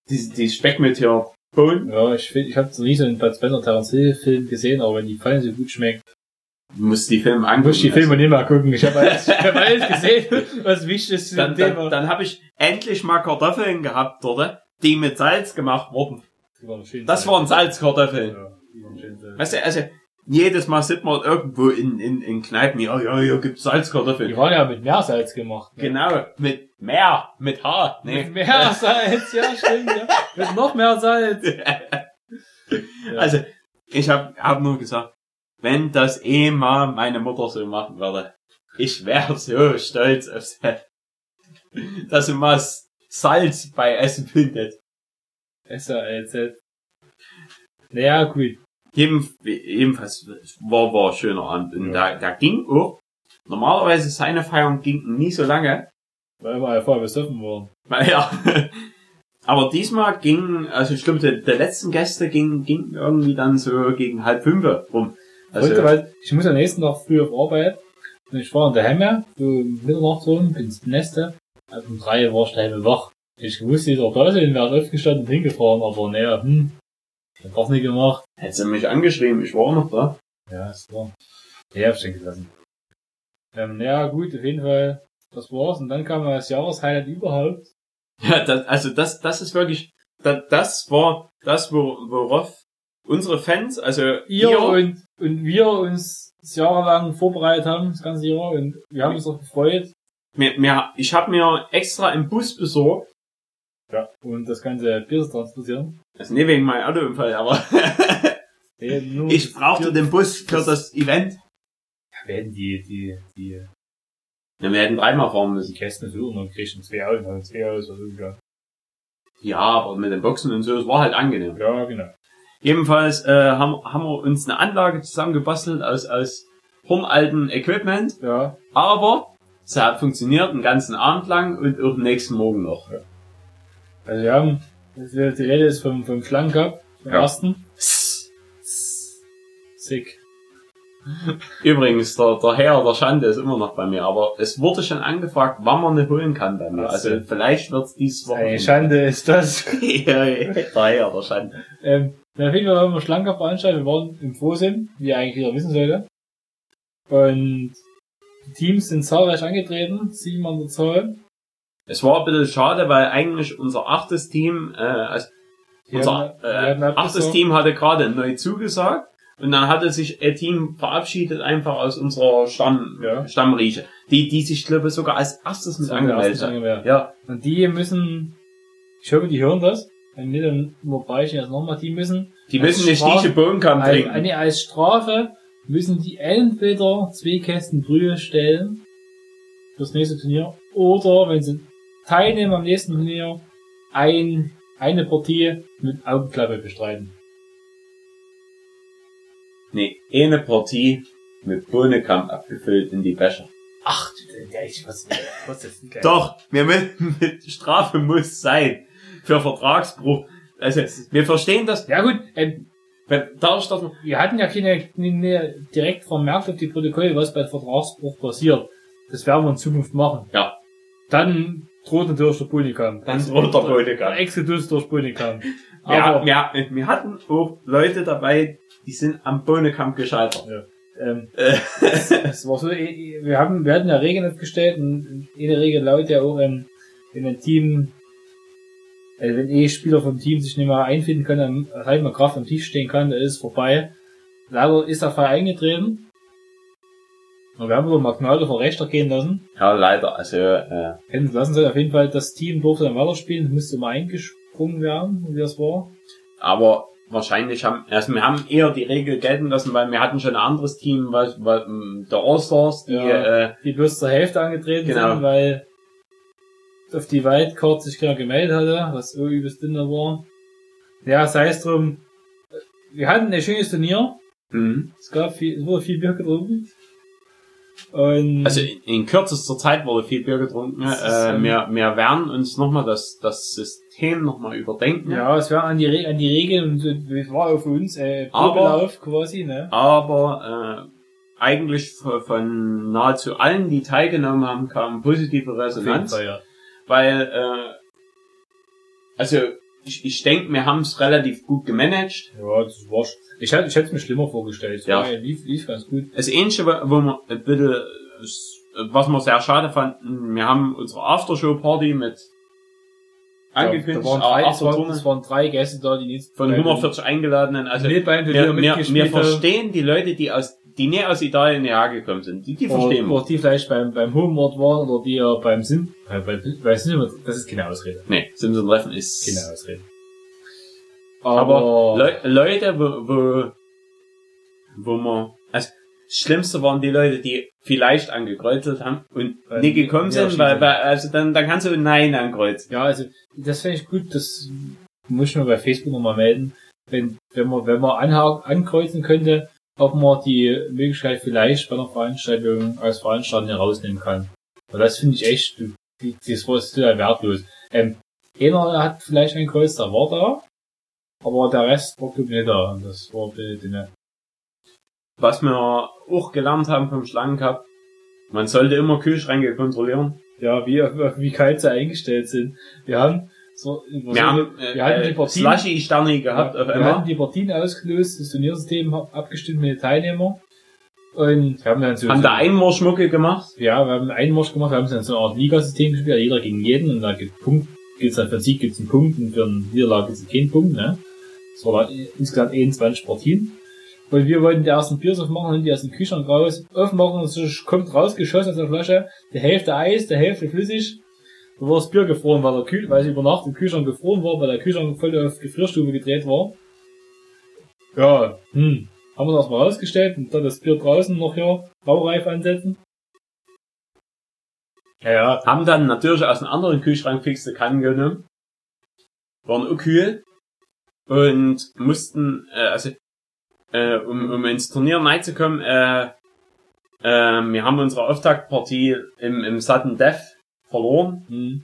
Die, die Speck mit hier Bohnen. Ja, ich finde, ich habe noch nie so einen Bud Spencer Terence Hill Film gesehen, aber wenn die Pfanne so gut schmeckt, Du musst die Filme angucken. muss die Filme nicht mehr gucken. Ich habe alles, hab alles gesehen, was wichtig ist Dann, dann, Thema. dann habe ich endlich mal Kartoffeln gehabt dort, die mit Salz gemacht wurden. Die waren schön Das waren Salzkartoffeln. Ja. Weißt du, also, jedes Mal sieht man irgendwo in, in, in Kneipen, ja, ja, hier gibt's Salzkartoffeln. Die waren ja mit Meersalz gemacht. Ne? Genau, mit mehr, mit H. Nee. Mit Meersalz, ja, stimmt, ja. Mit noch mehr Salz. Also, ich hab, hab nur gesagt, wenn das eh mal meine Mutter so machen würde, ich wäre so stolz auf sie, dass sie mal Salz bei Essen findet. S-A-L-Z. Naja, gut. Jeden, ebenfalls war, war ein schöner Abend. Und Ja. da, da ging auch, normalerweise seine Feiern ging nie so lange, Weil wir ja vorher besoffen waren. Weil, ja. Aber diesmal ging, also ich glaube, der, der letzten Gäste ging, ging irgendwie dann so gegen halb fünf rum. Also, Also, weil ich muss am nächsten Tag früh auf Arbeit. Und ich war in der Hemme, so um Mitternacht rum, bin ins Neste. Also um drei war ich daheim wach. Ich wusste, ich auch da sind, wäre ich aufgestanden und hingefahren, aber naja, hm. Hab doch nicht gemacht. hätte sie mich angeschrieben, ich war auch noch da. Ja, ist klar. Ja, hab schon gelassen. Ähm, ja, gut, auf jeden Fall, das war's. Und dann kam das Jahreshighlight überhaupt. Ja, das, also das, das ist wirklich, das, das war das, wo, worauf unsere Fans, also Ihr und, und wir uns das jahrelang vorbereitet haben, das ganze Jahr, und wir haben uns auch gefreut. mir, mir, ich habe mir extra einen Bus besorgt, Ja. Und das ganze Bier zu transportieren. also nicht wegen meinem Autounfall, aber Nee, ich brauchte den Bus für das Event. werden die, die, die, Ja, wir hätten dreimal fahren die müssen. Kästen so und dann kriegst du zwei dann zwei aus, also, ja. Ja, aber mit den Boxen und so, es war halt angenehm. Ja, genau. Jedenfalls äh, haben, haben wir uns eine Anlage zusammengebastelt aus, aus alten Equipment, Ja, aber sie hat funktioniert den ganzen Abend lang und auch den nächsten Morgen noch. also wir haben, die Rede ist vom, vom Schlangencup, vom Ja. ersten. Sick. Übrigens, der, der Herr der Schande ist immer noch bei mir, aber es wurde schon angefragt, wann man eine holen kann bei mir. Also vielleicht wird's dieses Eine Wochenende. Schande ist das. ja, ja, der Herr der Schande. ähm, auf jeden Fall haben wir Schlangencup veranstaltet, wir waren im Frohsinn, wie eigentlich jeder wissen sollte. Und die Teams sind zahlreich angetreten, sieben an der Zahl. Es war ein bisschen schade, weil eigentlich unser achtes Team, äh, also Die unser haben- äh, achtes Team hatte gerade neu zugesagt und dann hatte sich ein Team verabschiedet einfach aus unserer Stamm, Ja. Stammrieche, die, die sich glaube ich sogar als erstes mit angemeldet angemeldet. Ja, Und die müssen, ich hoffe, die hören das. Wenn nicht, dann überbreche ich das nochmal. Die müssen, die Als müssen Straf- diese Bohnenkamm als, trinken. eine, als Strafe müssen die entweder zwei Kästen Brühe stellen fürs nächste Turnier oder wenn sie teilnehmen am nächsten Turnier ein, eine Partie mit Augenklappe bestreiten. Nee, eine Partie mit Bohnenkamm abgefüllt in die Becher. Ach, ja, ich, was, was ist denn geil? Doch, wir müssen mit Strafe muss sein. Für Vertragsbruch. Also, wir verstehen das. Ja gut, ähm, ich das noch? wir hatten ja keine, keine direkt vermerkt auf die Protokolle, was bei Vertragsbruch passiert. Das werden wir in Zukunft machen. Ja. Dann droht natürlich der Bulligam. Dann droht der Bulligam. Der Exodus durch Bulligam. Ja, Aber, wir, wir hatten auch Leute dabei, die sind am Bohnenkamm gescheitert. ähm, Äh, es war so, eh, wir haben, wir hatten ja Regeln aufgestellt und eine Regel lautet ja auch, ähm, wenn ein Team, äh, wenn eh Spieler vom Team sich nicht mehr einfinden können, dann halt mal Kraft am Tisch stehen kann, dann ist es vorbei. Leider ist der Fall eingetreten. Und wir haben wohl Magnaldo vor Rechter gehen lassen. ja, leider. Also, äh, Hätten sie lassen sollen. Auf jeden Fall, das Team durfte dann weiterspielen, es musste mal eingesprungen werden, wie das war. aber wahrscheinlich haben, also wir haben eher die Regel gelten lassen, weil wir hatten schon ein anderes Team, was, was ähm, der All-Stars, die, Ja. äh, Die bloß zur Hälfte angetreten Genau. sind, weil auf die Wildcard sich keiner gemeldet hatte, was so übelst dünner war. Ja, sei es drum. Wir hatten ein schönes Turnier. mhm. Es gab viel, es wurde viel Bier getrunken. Und also in, in kürzester Zeit wurde viel Bier getrunken. Äh, wir, wir werden uns nochmal das, das System nochmal überdenken. ja, es war an die, Re an die Regeln es war für uns äh, Aber- Probelauf quasi, ne? aber äh, eigentlich von, nahezu allen, die teilgenommen haben, kam positive Resonanz, ja. weil äh, also ich, ich denke, wir haben es relativ gut gemanagt. Ja, das war Ich hätte, ich es mir schlimmer vorgestellt. Es Ja. war, lief, lief ganz gut. Das Einzige, wo wir ein bisschen, äh, was wir sehr schade fanden, wir haben unsere Aftershow-Party mit angekündigt. Da waren aber drei, es, waren, es waren drei Gäste da, die nicht von beim- 140 Eingeladenen. Also wir, wir, mitgespielt wir haben. verstehen die Leute, die aus die nicht aus Italien hergekommen sind. Die, die verstehen oder, wir. oder die vielleicht beim, beim Homeward waren oder die ja beim Sim, äh, bei, weiß nicht, mehr, das ist keine Ausrede. Nee, Simpson-Treffen ist... Keine Ausrede. Aber Aber, Le Leute, wo, wo, wo man, Schlimmste waren die Leute, die vielleicht angekreuzelt haben und Weil- nicht gekommen ja, sind, weil, weil, also dann, dann kannst du ein Nein ankreuzen. ja, also, das finde ich gut, das muss ich mir bei Facebook nochmal melden. Wenn, wenn man, wenn man anha ankreuzen könnte, ob man die Möglichkeit vielleicht bei einer Veranstaltung als Veranstalter herausnehmen kann. Weil das finde ich echt, die- das war total wertlos. Ähm, einer hat vielleicht ein Kreuz, der war da, aber der Rest war nicht da. Und das war bitte ne. Was wir auch gelernt haben vom Schlangencup, man sollte immer Kühlschränke kontrollieren. Ja, wie, wie kalt sie eingestellt sind. Wir haben so, Wir haben, äh, wir hatten die äh, Partien, Slushy-Sterne gehabt ja, auf wir einmal. hatten die Partien ausgelöst, das Turniersystem abgestimmt mit den Teilnehmern. Und wir haben dann so, Haben so da Einmarschmucke gemacht. ja, wir haben einen Einmarsch gemacht, wir haben dann so eine Art Ligasystem gespielt, jeder gegen jeden und da gibt Punkt, gibt's dann für einen Sieg gibt's einen Punkt und für eine Niederlage gibt's keinen Punkt, ne? Das war dann insgesamt 21 Partien. Und wir wollten die ersten Biers aufmachen, und die aus dem Kühlschrank raus, aufmachen und so kommt rausgeschossen aus der Flasche, die Hälfte Eis, die Hälfte flüssig. Da war das Bier gefroren, weil der Kühl, weil es über Nacht im Kühlschrank gefroren war, weil der Kühlschrank voll auf Gefrierstube gedreht war. Ja, hm. Haben wir das mal rausgestellt und dann das Bier draußen noch hier baureif ansetzen. Ja, ja. Haben dann natürlich aus einem anderen Kühlschrank fixe Kannen genommen. Waren auch kühl. Und mussten, äh, also, äh, um, um ins Turnier reinzukommen, äh, äh, wir haben unsere Auftaktpartie im, im Sudden Death verloren. Hm.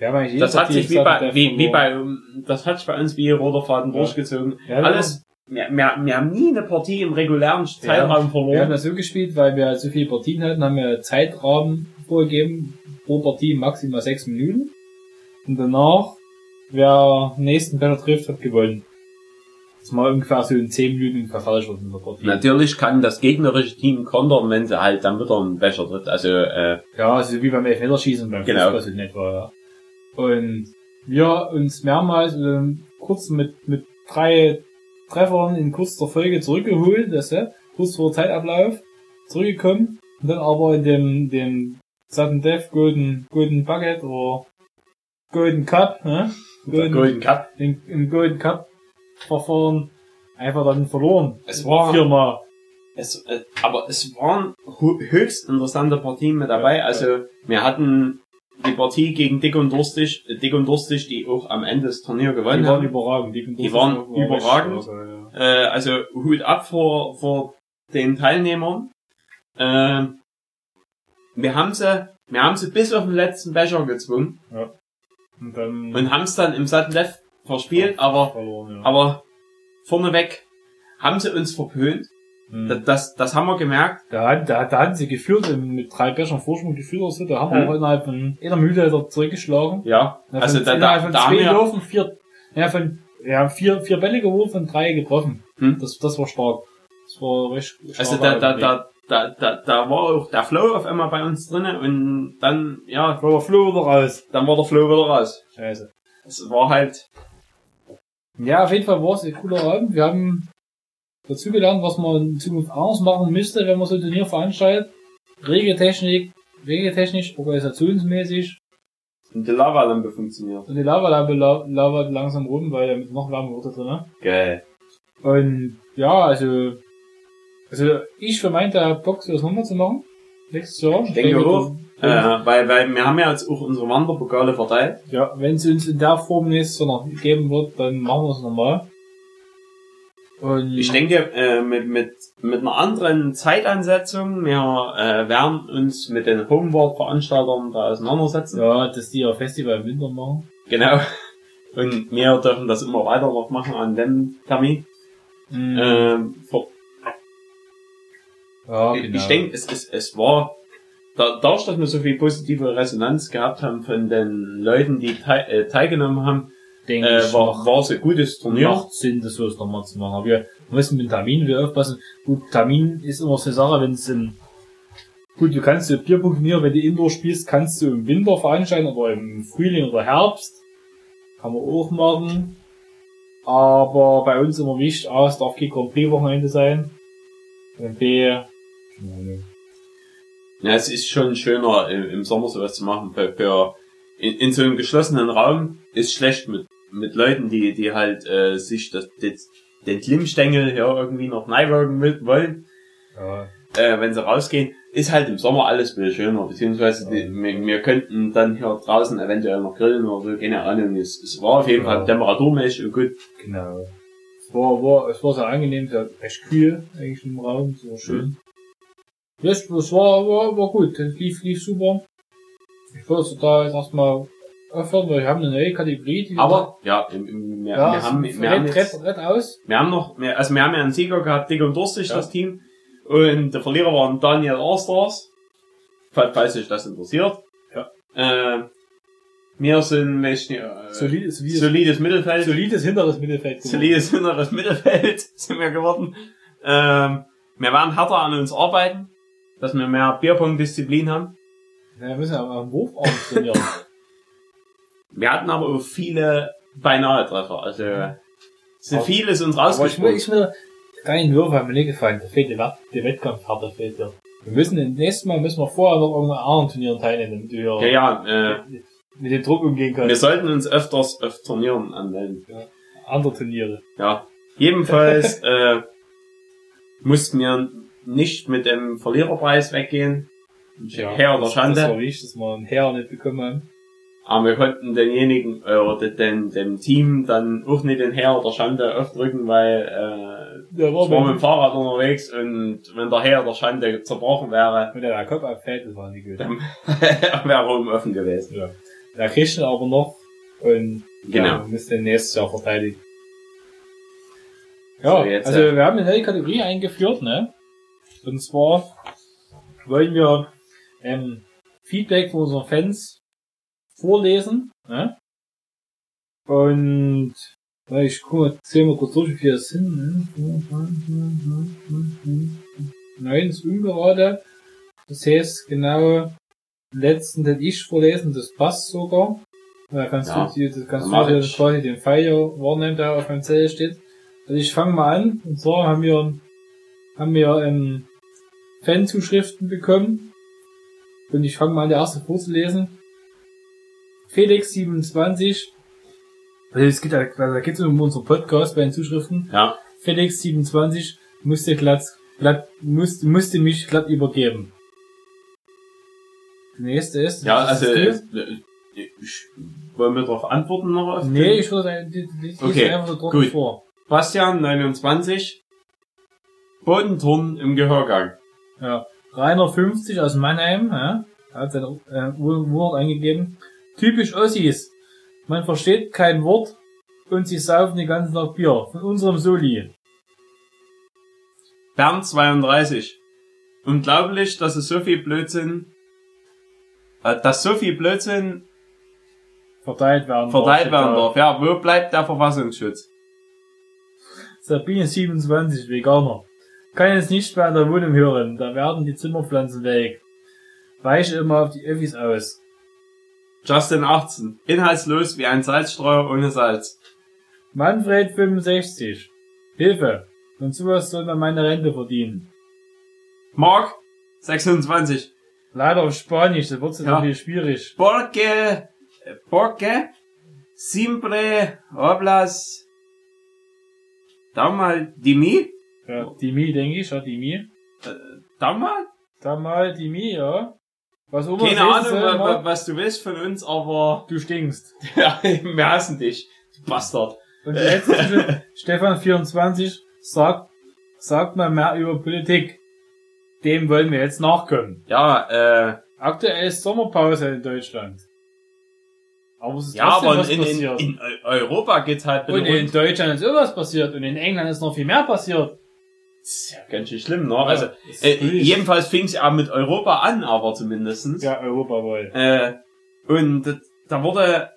Eigentlich das hat sich wie bei, wie, wie verloren. bei, das hat sich bei uns wie roter Faden Ja. durchgezogen. Ja, wir Alles, wir, wir, wir haben nie eine Partie im regulären Zeitraum Wir haben verloren. das so gespielt, weil wir so viele Partien hatten, haben wir Zeitrahmen vorgegeben, pro Partie maximal sechs Minuten. Und danach, wer den nächsten Becher trifft, hat gewonnen. Das mal ungefähr so in zehn Minuten ungefähr fertig wird in der Partie. Natürlich kann das gegnerische Team kontern, wenn sie halt dann wieder einen Becher tritt. Also, äh, Ja, also wie beim Elfmeterschießen beim Genau. Fußball so in etwa, ja. Und wir uns mehrmals ähm, kurz mit, mit drei Treffern in kurzer Folge zurückgeholt, das ja, kurz vor Zeitablauf zurückgekommen und dann aber in dem, dem Sudden Death Golden, Golden Bucket oder Golden Cup, ne? der Golden Cup. im Golden Cup Verfahren einfach dann verloren. Es war- viermal. Es, äh, aber es waren höchst interessante Partien mit dabei. Ja, Also, wir hatten die Partie gegen Dick und Durstig, äh, Dick und Durstig, die auch am Ende das Turnier Die gewonnen waren haben. überragend. Die, Die waren überragend. richtig stark, ja. Äh, also, Hut ab vor, vor den Teilnehmern. Ähm, wir haben sie, wir haben sie bis auf den letzten Becher gezwungen Und dann und haben es dann im Sattelef verspielt, aber verloren, ja. Aber vorneweg haben sie uns verpönt. Hm. Das, das, das haben wir gemerkt. Da, hat, da, da hatten sie geführt, mit drei Bechern Vorsprung geführt oder so. Da haben wir auch innerhalb von einer Minute zurückgeschlagen. Ja. Ja, Also da, da, von da zwei haben wir, Würfen vier, ja, von, ja, vier, vier Bälle geworfen und drei getroffen. Hm. Das, das war stark. Das war recht stark. also da, da, da, da, da, da war auch der Flow auf einmal bei uns drinnen und dann, ja, war der Flo wieder raus. dann war der Flow wieder raus. Scheiße. Es war halt, Ja, auf jeden Fall war es ein cooler Abend. Wir haben dazu gelernt, was man in Zukunft anders machen müsste, wenn man so ein Turnier veranstaltet. Regeltechnik, regeltechnisch, organisationsmäßig. und die Lavalampe funktioniert. Und die Lavalampe la lavert langsam rum, weil damit noch wärmer wird da drin. Geil. Und ja, also, also ich für meinte, hab Bock, das nochmal zu machen. Nächstes Jahr. Ich denke auch. Äh, weil, weil wir haben ja jetzt auch unsere Wanderpokale verteilt. Ja, wenn es uns in der Form nächstes Jahr noch geben wird, dann machen wir es nochmal. Und Ich denke, äh, mit, mit, mit einer anderen Zeitansetzung, wir äh, werden uns mit den Homeward-Veranstaltern da auseinandersetzen. ja, dass die ja Festival im Winter machen. Genau. Und wir dürfen das immer weiter noch machen an dem Termin. Mhm. Ähm, ja, ich- Ich denke, es, es, es war, da, dadurch, dass wir so viel positive Resonanz gehabt haben von den Leuten, die teil, äh, teilgenommen haben, denke äh, ich, war, war es ein gutes Turnier. macht Sinn, das sowas nochmal zu machen. Aber wir müssen mit dem Termin wieder aufpassen. Gut, Termin ist immer so eine Sache, wenn es im Gut, du kannst du Bierpunktturnier, wenn du Indoor spielst, kannst du im Winter veranstalten oder im Frühling oder Herbst. Kann man auch machen. Aber bei uns immer wichtig, A, es darf kein Grand Prix Wochenende sein. Und B, ja, es ist schon schöner, im, im Sommer sowas zu machen. Für, für in, in so einem geschlossenen Raum ist schlecht mit, mit Leuten, die, die halt äh, sich das, das, den Klimmstängel ja irgendwie noch neiwirken wollen, ja. äh, wenn sie rausgehen. Ist halt im Sommer alles viel schöner, beziehungsweise die, wir, wir könnten dann hier draußen eventuell noch grillen oder so, keine Ahnung. Es, es war auf jeden Ja. Fall temperaturmäßig gut. Genau. Es war, war, es war sehr angenehm, sehr recht kühl eigentlich im Raum, so schön. Es, es war, war, war gut, es lief, lief super. Ich würde es da jetzt erstmal öffnen, weil wir haben eine neue Kategorie, die wir Aber, ja, im, im, wir, ja, wir, haben, wir, haben jetzt, red, red aus. wir haben noch, wir, also wir haben ja einen Sieger gehabt, dick und durstig, Ja. das Team. Und der Verlierer war Daniel Allstars. Falls sich das interessiert. Ja. Äh, wir sind, nicht, äh, Solid, solides, solides Mittelfeld. solides hinteres Mittelfeld. geworden. solides inneres Mittelfeld sind wir geworden. Ähm, wir werden härter an uns arbeiten, dass wir mehr Bierpunktdisziplin haben. Ja, wir müssen aber am Wurfarm trainieren. Wir hatten aber auch viele beinahe Treffer. Also sind Aber- vieles uns aber ich will, rausgesprungen. ich will, rein Würfe haben mir nicht gefallen, da fehlt die, die Wettkampfhärte fehlt dir. Wir müssen, das nächste Mal müssen wir vorher noch irgendein anderen Turnieren teilnehmen, damit du Ja, ja, äh, mit dem Druck umgehen kannst. wir sollten uns öfters auf Turnieren anmelden. Andere Turniere. Ja. Jedenfalls äh, mussten wir nicht mit dem Verliererpreis weggehen. Herr oder Schande. Das war wichtig, dass wir einen Herr nicht bekommen haben. Aber wir konnten denjenigen, äh, oder den, dem Team dann auch nicht den Herr oder Schande aufdrücken, weil äh, Der war ich war mit dem Fahrrad unterwegs und wenn der Herr oder Schande zerbrochen wäre, mit der Kopf abfällt, das war nicht gut. dann wäre Rom offen gewesen. Ja. Der kriegt ihn aber noch und Genau. ja, müsste den nächstes Jahr verteidigen. Ja, So, jetzt, also äh, wir haben eine neue Kategorie eingeführt, ne? Und zwar wollen wir ähm, Feedback von unseren Fans vorlesen, ne? Und ich gucke mal, zähl mal kurz durch, wie viele das sind. Ne? Neun ist ungerade. Das heißt, genau, den letzten hätte ich vorlesen, das passt sogar. Da kannst Ja, du, das kannst du dir quasi den Pfeil hier wahrnehmen, der auf meinem Zettel steht. Also ich fange mal an, und zwar haben wir, haben wir, ähm, Fanzuschriften bekommen. Und ich fange mal an, der erste vorzulesen. Felix27. Also es geht ja, da geht es um unseren Podcast bei den Zuschriften. Ja. Felix27 musste glatt, glatt, musste, musste mich glatt übergeben. Der nächste ist. Ja, also ist äh, ich, wollen wir darauf antworten noch? Auf Nee, den? ich würde die, die, die Okay, einfach so gut. vor. Bastian 29 Bodenturm im Gehörgang. Ja. Rainer 50 aus Mannheim, ja, hat sein äh, Wohn- Wohnort eingegeben. Typisch Ossis. Man versteht kein Wort und sie saufen die ganze Tag Bier. Von unserem Soli. Bernd 32. Unglaublich, dass es so viel Blödsinn, äh, dass so viel Blödsinn Verteilt werden. verteilt darf. werden darf. Ja, wo bleibt der Verfassungsschutz? Sabine 27, Veganer. Kann jetzt nicht mehr in der Wohnung hören, da werden die Zimmerpflanzen weg. Weiche immer auf die Öffis aus. Justin 18. Inhaltslos wie ein Salzstreuer ohne Salz. Manfred 65. Hilfe. Und sowas soll man meine Rente verdienen. Mark 26. Leider auf Spanisch, das wird Ja. viel schwierig. Porque, porque, siempre hablas, da mal, Dimi, Ja, Dimi, denke ich, ja, Dimi. da mal? Da mal Dimi, ja. Was immer Keine Ahnung, wa- wa- was du willst von uns, aber Du stinkst. ja, wir hassen dich, du Bastard. Und die letzte, Stefan 24, sagt, sagt mal mehr über Politik. Dem wollen wir jetzt nachkommen. Ja, äh, Aktuell ist Sommerpause in Deutschland. Aber es ist ja, aber was in, in, passiert. in Eu- Europa geht's halt und in. Deutschland ist irgendwas passiert und in England ist noch viel mehr passiert. Das ist ja ganz schön schlimm, ne? Also, äh, jedenfalls fing's ja mit Europa an, aber zumindestens. Ja, Europawahl. Äh, und da wurde,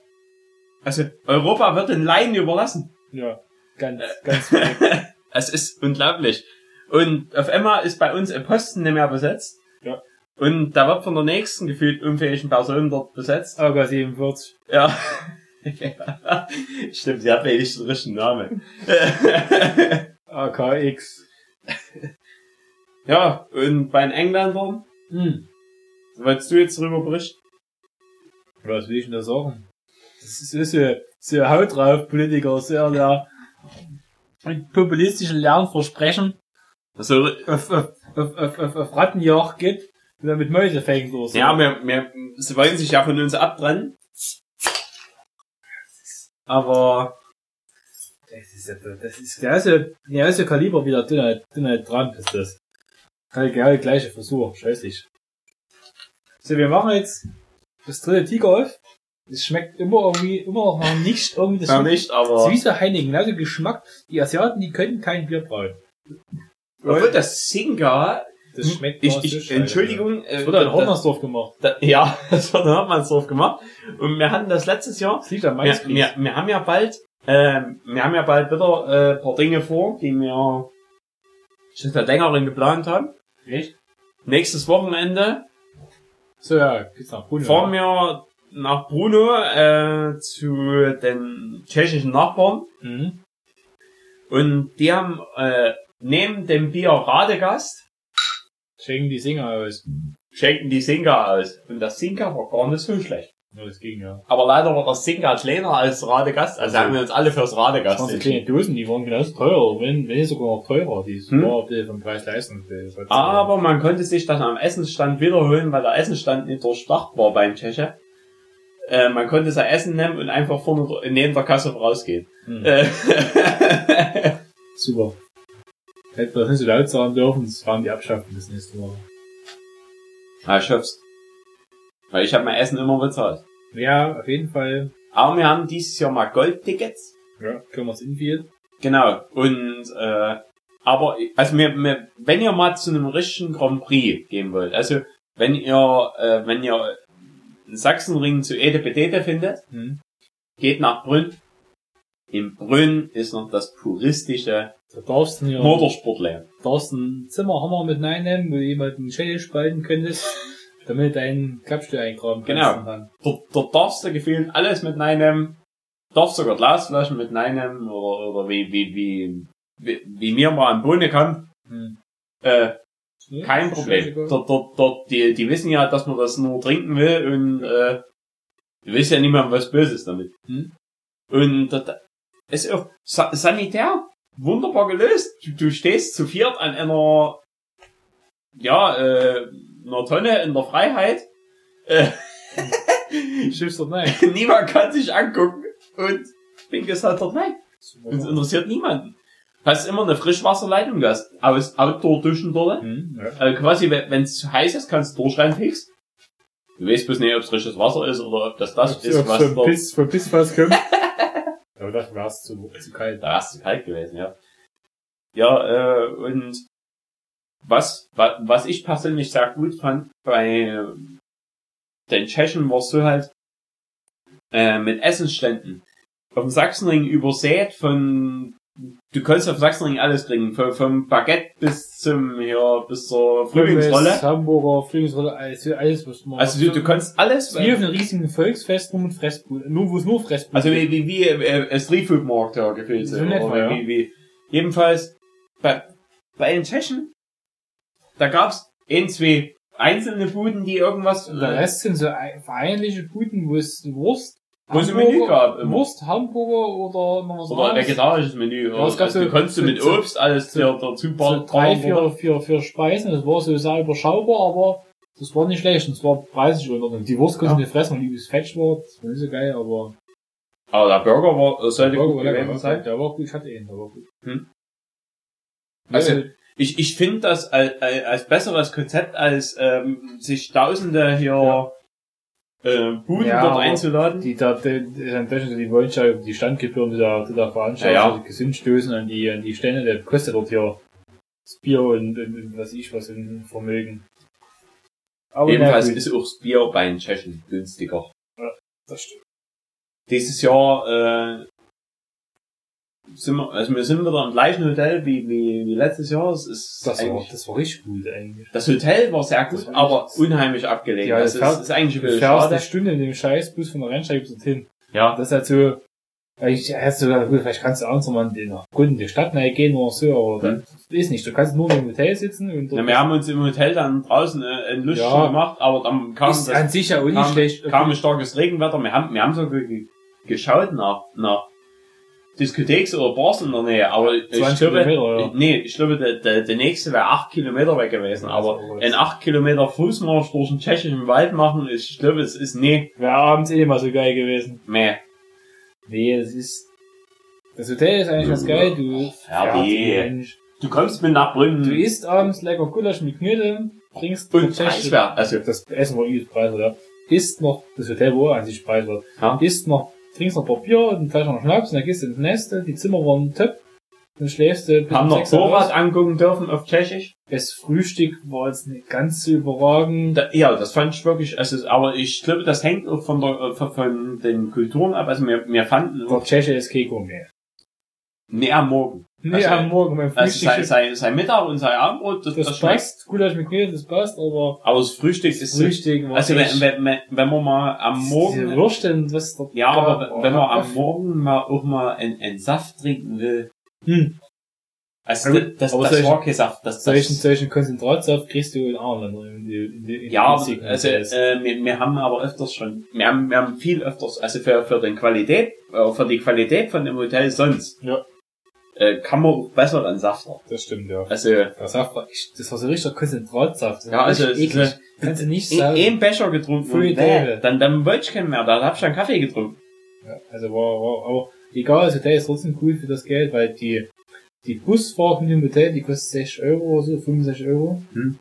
also Europa wird den Laien überlassen. Ja, ganz, ganz verrückt. es ist unglaublich. Und auf einmal ist bei uns ein Posten nicht mehr besetzt. Ja. Und da wird von der nächsten gefühlt unfähigen Person dort besetzt. AK 47. Ja. Stimmt, sie hat nicht den richtigen Namen. AKX. ja, und bei den Engländern, Hm. wolltest du jetzt darüber berichten? Was will ich denn da sagen? Das ist, ist so, so Haut drauf Politiker, sehr der mit populistischen Lernversprechen Also, auf, auf, auf, auf, auf, auf Rattenjagd geht und dann mit Mäuse fängt so. ja, wir, wir, sie wollen sich ja von uns abtrennen. Aber, Das ist, ja- das ist genauso, genauso Kaliber wie der Donald, Donald Trump ist das. Kann genau der gleiche Versuch, scheußlich. So, wir machen jetzt das dritte Tiger auf. Es schmeckt immer irgendwie, immer noch nach nicht irgendwie das ja nicht, Das ist aber, wie so Heineken, genauso Geschmack. Die Asiaten, die können kein Bier brauen. obwohl das Singa, Das schmeckt ich, ich, so. Entschuldigung, äh, Das wurde in das- Hornersdorf gemacht. da, ja, das wird in Hartmannsdorf gemacht. Und wir hatten das letztes Jahr, Das liegt am wir, wir, wir haben ja bald, ähm, wir haben ja bald wieder äh, ein paar Dinge vor, die wir schon seit längerem geplant haben. Echt? Nächstes Wochenende So, ja, geht's nach Bruno. fahren wir nach Bruno äh, zu den tschechischen Nachbarn Mhm. und die haben äh, neben dem Bier Radegast Schenken die Singer aus. schenken die Singa aus und das Singa war gar nicht so schlecht. Ja, das ging ja. Aber leider war das Singa kleiner als Radegast, also Also, haben wir uns alle fürs Das Radegast waren so kleine Dosen, die waren genauso teuer, wenn, wenn nicht sogar noch teurer. Die Hm? war ein bisschen vom Preis leisten. Aber man konnte sich das am Essensstand wiederholen, weil der Essensstand nicht durchdacht war beim Tscheche. Äh, man konnte sein Essen nehmen und einfach vorne neben der Kasse rausgehen. Hm. Äh, Super. Hätte das nicht so laut sagen dürfen, das waren die abschaffen das nächste Mal. ja, ich hoff's. Weil ich habe mein Essen immer bezahlt. Ja, auf jeden Fall. Aber wir haben dieses Jahr mal Goldtickets. Ja, können wir es infield. Genau. Und äh, aber also wir, wir, wenn ihr mal zu einem richtigen Grand Prix gehen wollt, also wenn ihr äh, wenn ihr einen Sachsenring zu Ede Bedete findet, Hm. geht nach Brünn. In Brünn ist noch das puristische Da darfst du hier, Motorsportland. darfst ein Zimmerhammer mit reinnehmen, wo du jemanden Schädel spalten könntest, damit du deinen Klappstuhl eingraben kannst. Genau. dann- Dort, dort darfst du gefühlt alles mit reinnehmen. Darfst sogar Glasflaschen mit reinnehmen oder, oder wie, wie, wie, wie, wie mir mal am Bohne kam. Hm. Äh, Ja, kein Problem. Dort, dort, dort, die, die wissen ja, dass man das nur trinken will und äh, du willst ja niemandem was Böses damit. Hm. Und das ist auch sa sanitär wunderbar gelöst. Du, du stehst zu viert an einer ja, äh, einer Tonne in der Freiheit. Äh, Schiffst dort nein. niemand kann sich angucken und pinkest halt dort rein. Und es interessiert niemanden. Du hast immer eine Frischwasserleitung, du hast aus Outdoor-Duschen dort. Hm, ja. Also quasi, wenn es zu heiß ist, kannst du durchrein fix. Du weißt bloß nicht, ob es frisches Wasser ist oder ob das das ist, Ob was dort... Piss, vom Pissfass kommt. Aber das war's zu, zu kalt. Da ist es kalt gewesen, ja. Ja, äh, und was, wa, was ich persönlich sehr gut fand bei den Tschechen war so halt äh, mit Essensständen. Auf dem Sachsenring übersät von du kannst auf Sachsenring alles kriegen, vom, vom Baguette bis zum hier bis zur Frühlingsrolle. Hamburger, Frühlingsrolle, alles, alles was man. Also du, du kannst alles Wie auf einem riesigen Volksfest rum und Fressbude. Nur, wo es nur Fressbude Also wie, wie, wie äh, ein Streetfood-Markt ja gefühlt. So oder ja. wie, wie. Jedenfalls, bei, bei den Tschechen, da gab's ein, zwei einzelne Buden, die irgendwas, Der Rest sind so ein- vereinliche Buden, wo es Wurst, Wo es ein Menü gab, immer. Wurst, Hamburger oder noch was oder ein vegetarisches Menü. Ja, gab also, so- du konntest du so- mit so- Obst alles so- dazu so drei, vier, vier, vier Speisen. Das war so sehr überschaubar, aber das war nicht schlecht. Und es war preislich in Ordnung. Die Wurst konnte ich Ja. nicht fressen, weil die das Fetch war. Das war nicht so geil, aber Aber der Burger war, sollte der war gut gewesen der sein. Der war gut, ich hatte ihn, der war gut. Hm. Also, Also- Ich, ich finde das als, als besseres Konzept, als ähm, sich Tausende hier äh, Buden Ja, dort einzuladen. die da, die, die, wollen ja die Standgebühren, die da, die da veranstalten, Ja, ja. gesund stoßen an die, an die Stände, der kostet dort hier das Bier und, und, und was ich was in Vermögen. Aber gut, ist auch das Bier bei den Tschechen günstiger. das stimmt. Dieses Jahr äh, sind wir, also wir sind wieder im gleichen Hotel wie, wie, wie letztes Jahr. Es ist Das war, das war richtig gut eigentlich. das Hotel war sehr gut, war aber unheimlich abgelegen. Ja, das das ist, fährt- ist eigentlich ein Du bisschen fährst schade. eine Stunde in dem Scheißbus von der Rennstrecke bis dorthin. Ja, Das ist halt so, ich hast du, gut, vielleicht kannst du abends mal in der Grund in die Stadt gehen oder so, aber Hm. das ist nicht. Du kannst nur im Hotel sitzen und Ja, wir haben uns im Hotel dann draußen äh, ein Lustspiel Ja. gemacht, aber dann kam, ist das, an sich ja auch nicht kam, schlecht. kam ein starkes Regenwetter. Wir haben, wir haben so ge ge geschaut nach, nach Diskotheks oder Bars in der Nähe, aber ich 20 glaube, ja. nee, ich glaube, der, der, der nächste wäre acht Kilometer weg gewesen, aber ein acht Kilometer Fußmarsch durch den tschechischen Wald machen, ist, ich glaube, es ist nee, Wäre abends eh mal so geil gewesen. mehr. Nee, es ist, das Hotel ist eigentlich ganz geil, du, Fertig. Mensch. Du kommst mit nach Brünn Du isst abends lecker Gulasch mit Knödel, trinkst und preiswert. Also, das Essen war übelst preiswert, ja. Isst noch, das Hotel war an sich preiswert. Ja. Isst noch, trinkst noch ein paar Bier und Flasche noch Schnaps und dann gehst du ins Nest, die Zimmer waren top. Dann schläfst du bis haben noch Torwart angucken dürfen auf Tschechisch. Das Frühstück war jetzt nicht ganz so überragend. Da, ja, das fand ich wirklich, also, aber ich glaube, das hängt auch von der, äh, von, den Kulturen ab. Also, wir, wir fanden Der Tscheche ist kein Gourmet. nee, am Morgen. Nee, Also, am Morgen beim Also, Frühstück. sein, sein, sein Mittag und sein Abendbrot, das, das, das schmeckt. passt. Gulasch mit Knödel, das passt, aber Aber das Frühstück ist Frühstück war also, echt- wenn, wenn, wenn man mal am diese Morgen, Würstchen, was dort ja, aber gab, wenn man oh, am Morgen mal auch mal einen, einen Saft trinken will, Hm. also, Aber- das, das, aber das solche- war kein Saft, das, Solchen, das, solchen Konzentratsaft kriegst du in anderen Ländern. In die, in die, in Ja, also äh, wir, wir haben aber öfters schon, wir haben, wir haben viel öfters, also für, für den Qualität, äh, für die Qualität von dem Hotel sonst, Ja. Äh, kann man auch besser an Safter. das stimmt, ja. Also, Der Saft war echt, das war so richtig Konzentratsaft. Das Ja, war also, es eklig. ist Kannst du nicht ein, sagen. ein Becher getrunken Pfui, und dann, dann wollte ich keinen mehr, da hab ich dann Kaffee getrunken. Ja, also war, war, aber egal, das Hotel ist trotzdem cool für das Geld, weil die, die Busfahrt mit dem Hotel, die kostet 60 Euro oder so, 65 Euro. Hm.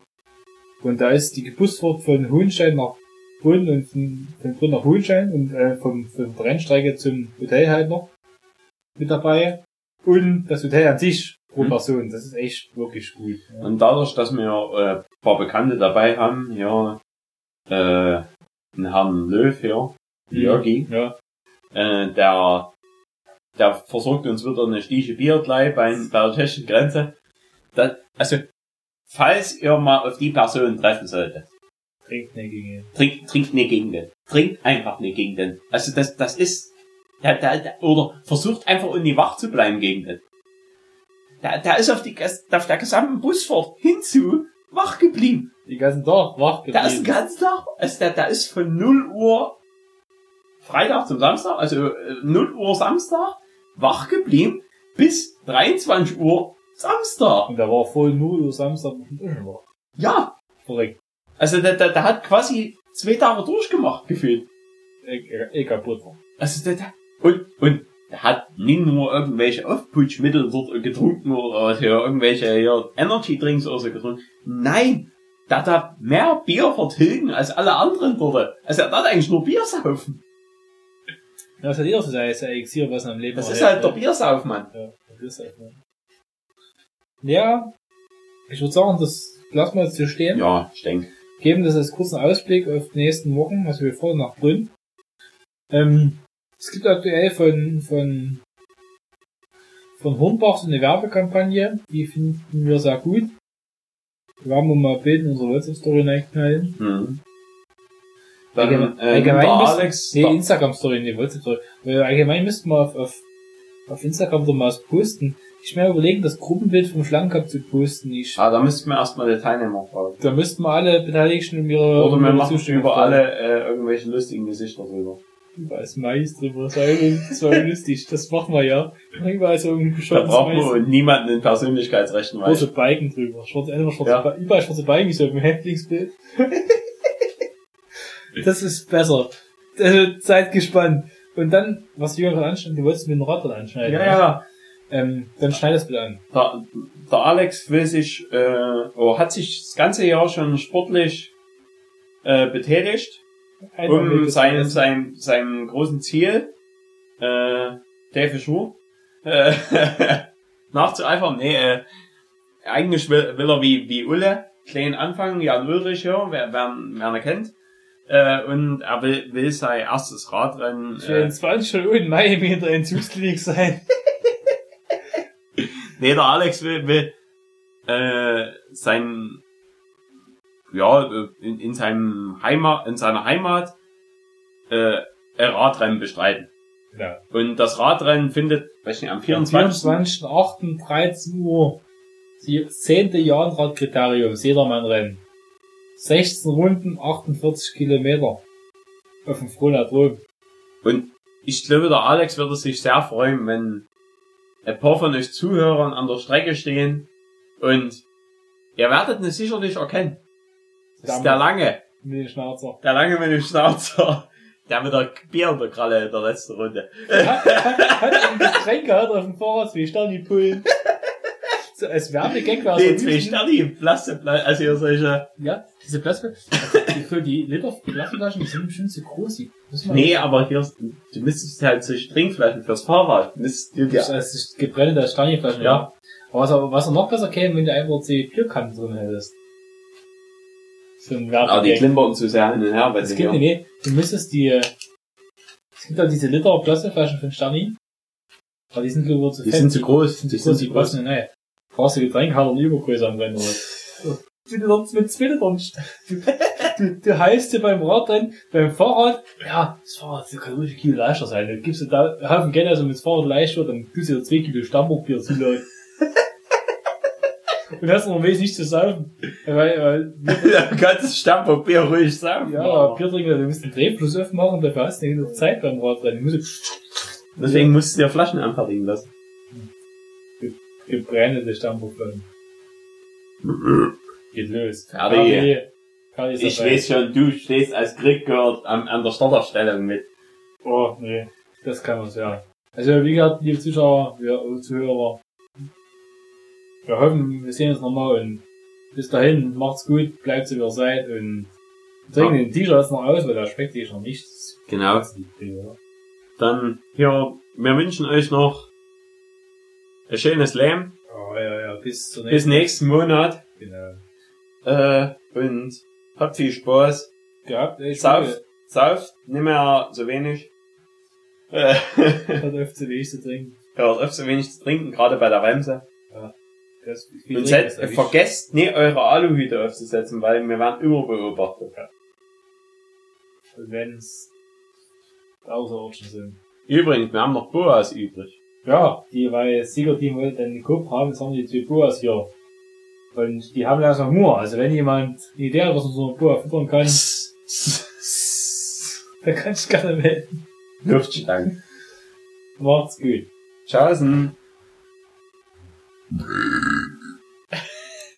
Und da ist die Busfahrt von Hohenstein nach Brünn und von, von Brünn nach Hohenstein und äh, vom, von der Rennstrecke zum Hotel halt noch mit dabei. Und das Hotel an sich pro Hm. Person, das ist echt wirklich gut. Ja. Und dadurch, dass wir äh, ein paar Bekannte dabei haben, ja, äh, einen Herrn Löw hier, Jörgi, Ja, äh, der, der versorgt uns wieder eine Stiche Bier gleich bei, bei der tschechischen Grenze. Das, also, falls ihr mal auf die Person treffen solltet, trinkt nicht gegen ihn. trinkt, trinkt nicht gegen den. Trinkt einfach nicht gegen den. Also das, das ist, der, der, der, oder versucht einfach irgendwie wach zu bleiben gegen den. Der, der ist auf, die, auf der gesamten Busfahrt hinzu wach geblieben. Die ganzen Tag wach Der ist den geblieben. ganzen Tag, also der, der ist von 0 Uhr Freitag zum Samstag, also äh, 0 Uhr Samstag, wach geblieben bis 23 Uhr Samstag. Und der war voll 0 Uhr Samstag dem Duschen war. Ja, Verrückt. also der, der, der hat quasi zwei Tage durchgemacht gefühlt. Eh, eh, eh kaputt war. Also der, der und, und der hat nicht nur irgendwelche Aufputschmittel dort getrunken oder hier irgendwelche hier Energy Drinks oder so getrunken. Nein, der hat da mehr Bier vertilgen als alle anderen dort. Also er hat eigentlich nur Bier saufen. Ja, das hat jeder so sein, sein Elixier, was am Leben Das ist halt der? Biersaufmann. Ja, ist halt, ne? Ja, ich würde sagen, das lassen wir jetzt hier stehen. Ja, ich denke. Geben das als kurzen Ausblick auf die nächsten Wochen, was wir vorhin nach Brünn. Ähm, es gibt aktuell von, von, von Hornbach so eine Werbekampagne, die finden wir sehr gut. Die werden wir mal Bild in unsere WhatsApp-Story reinknallen. Hm. Dann Allgemein- äh, allgemein Alex, Nee, Instagram-Story, nee, WhatsApp-Story. Weil allgemein müssten wir auf, auf, auf Instagram doch mal was posten. Ich mir überlegen, das Gruppenbild vom Schlangencup zu posten. Ich, ah, da müssten wir erstmal die Teilnehmer fragen. da müssten wir alle Beteiligten um ihre, Oder wir machen über alle äh, irgendwelche lustigen Gesichter drüber. Überall ist Mais drüber. Das war, irgendwie- das war lustig. Das machen wir ja. Überall so ein Da braucht Mais. man niemanden in Persönlichkeitsrechten Schwarze weichen. Balken drüber. Schwarze, einfach schwarze Ja. Ba- überall schwarze Balken, wie so im Häftlingsbild. das ist besser. Also, seid gespannt. Und dann, was Jürgen gerade anschneidet, du wolltest mit dem Rad dran anschneiden. Ja, ne? ja. Ähm, dann schneid das bitte an. Der, der Alex will sich, äh, oh, hat sich das ganze Jahr schon sportlich äh, betätigt, um sein, sein, seinem großen Ziel, äh, Dave Schuh, äh, nachzueifern. Nee, äh, eigentlich will, will er wie, wie Ulle klein anfangen, Jan Ulrich, ja, wer, wer, wer ihn kennt. Äh, und er will, will sein erstes Radrennen. Ich will Äh, in 20 Stunden in Mai hinter in Zugsklinik sein. nee, der Alex will, will äh, sein ja in, in seinem Heimat in seiner Heimat äh, ein Radrennen bestreiten. Ja. Und das Radrennen findet, weiß nicht, am Am 24. 24.08. 13 Uhr. Die 10. Jahnradkriterium, Sedermann-Rennen. 16 Runden, 48 Kilometer. Auf dem Fronadrom. Und ich glaube, der Alex würde sich sehr freuen, wenn ein paar von euch Zuhörern an der Strecke stehen und ihr werdet ihn sicherlich erkennen. Das ist der lange, Mit dem Schnauzer. der lange mit dem Schnauzer, der mit der Bier in der Kralle in der letzten Runde. hat, hat, hat ein Getränk gehabt auf dem Fahrrad, wie Sterni pullen. So, als Werbegag war Die so zwei Sterni, Plastik, also hier solche, Ja, diese die, für die Liter Plastikflaschen, die sind bestimmt so groß. Die nee, aber hier, du müsstest halt solche Trinkflaschen fürs Fahrrad, müsstest du dir, Das ist gebrennte Staniflaschen, ja. Ja. Aber was, aber was noch besser käme, wenn du einfach die Bierkannen drin hättest. So ein aber die klimpern zu sehr hin und her, weil Es sie gibt, hier, nee, du müsstest die, äh, es gibt auch diese Liter Plastikflaschen von Sterni. Aber die sind, ich, zu die fett. sind zu groß, Die sind zu groß, die nein. Brauchst du Getränk, hat er eine Übergröße am Rennen, oder? Du sonst mit zwei Litern. Du, du, du heißt dir beim Radrennen, beim Fahrrad, ja, das Fahrrad das kann ruhig ein Kilo leichter sein. Dann gibst du da einen Haufen Geld, also wenn das Fahrrad leicht wird, dann tust du dir zwei Kilo Stammburgbier zuladen. Und hast noch wesentlich zu saufen. Weil, weil, da kannst du Stammpapier ruhig sagen. ja, aber Bier trinken, du musst den Drehfluss aufmachen, dafür hast du nicht genug Zeit beim Radrennen. Du musst Deswegen musst du dir Flaschen anfertigen lassen. gebrennete Stammburgflaschen. Geht los. Fertig. Ich weiß schon, du stehst als Krieg gehört an, an der Starterstellung mit. Oh, nee. Das kann man ja. Also, wie gesagt, liebe Zuschauer, wir Zuhörer, wir hoffen, wir sehen uns nochmal und bis dahin, macht's gut, bleibt so wie ihr seid und trinken den T-Shirt jetzt noch aus, weil der schmeckt eh schon nicht. Genau. Dann hier, wir wünschen euch noch ein schönes Leben Oh, ja, ja, bis zur bis nächsten. nächsten Monat Genau. äh, und habt viel Spaß. Gehabt, ich Sauft, sauft, nicht mehr so wenig. Äh, Hat oft zu wenig zu trinken. Hört auf so wenig zu trinken, gerade bei der Bremse. Das, Und erwischt. vergesst nie eure Aluhüte aufzusetzen, weil wir werden überbeobachtet. Und wenn's außerordentlich sind. Übrigens, wir haben noch Boas übrig. Ja, die, weil Siegerteam wollte den Cup haben, jetzt haben die zwei Boas hier. Und die haben langsam Hunger. Also wenn jemand eine Idee hat, was man so eine Boa füttern kann, dann kann ich gerne melden. Luftschlangen. Macht's gut. Tschaußen.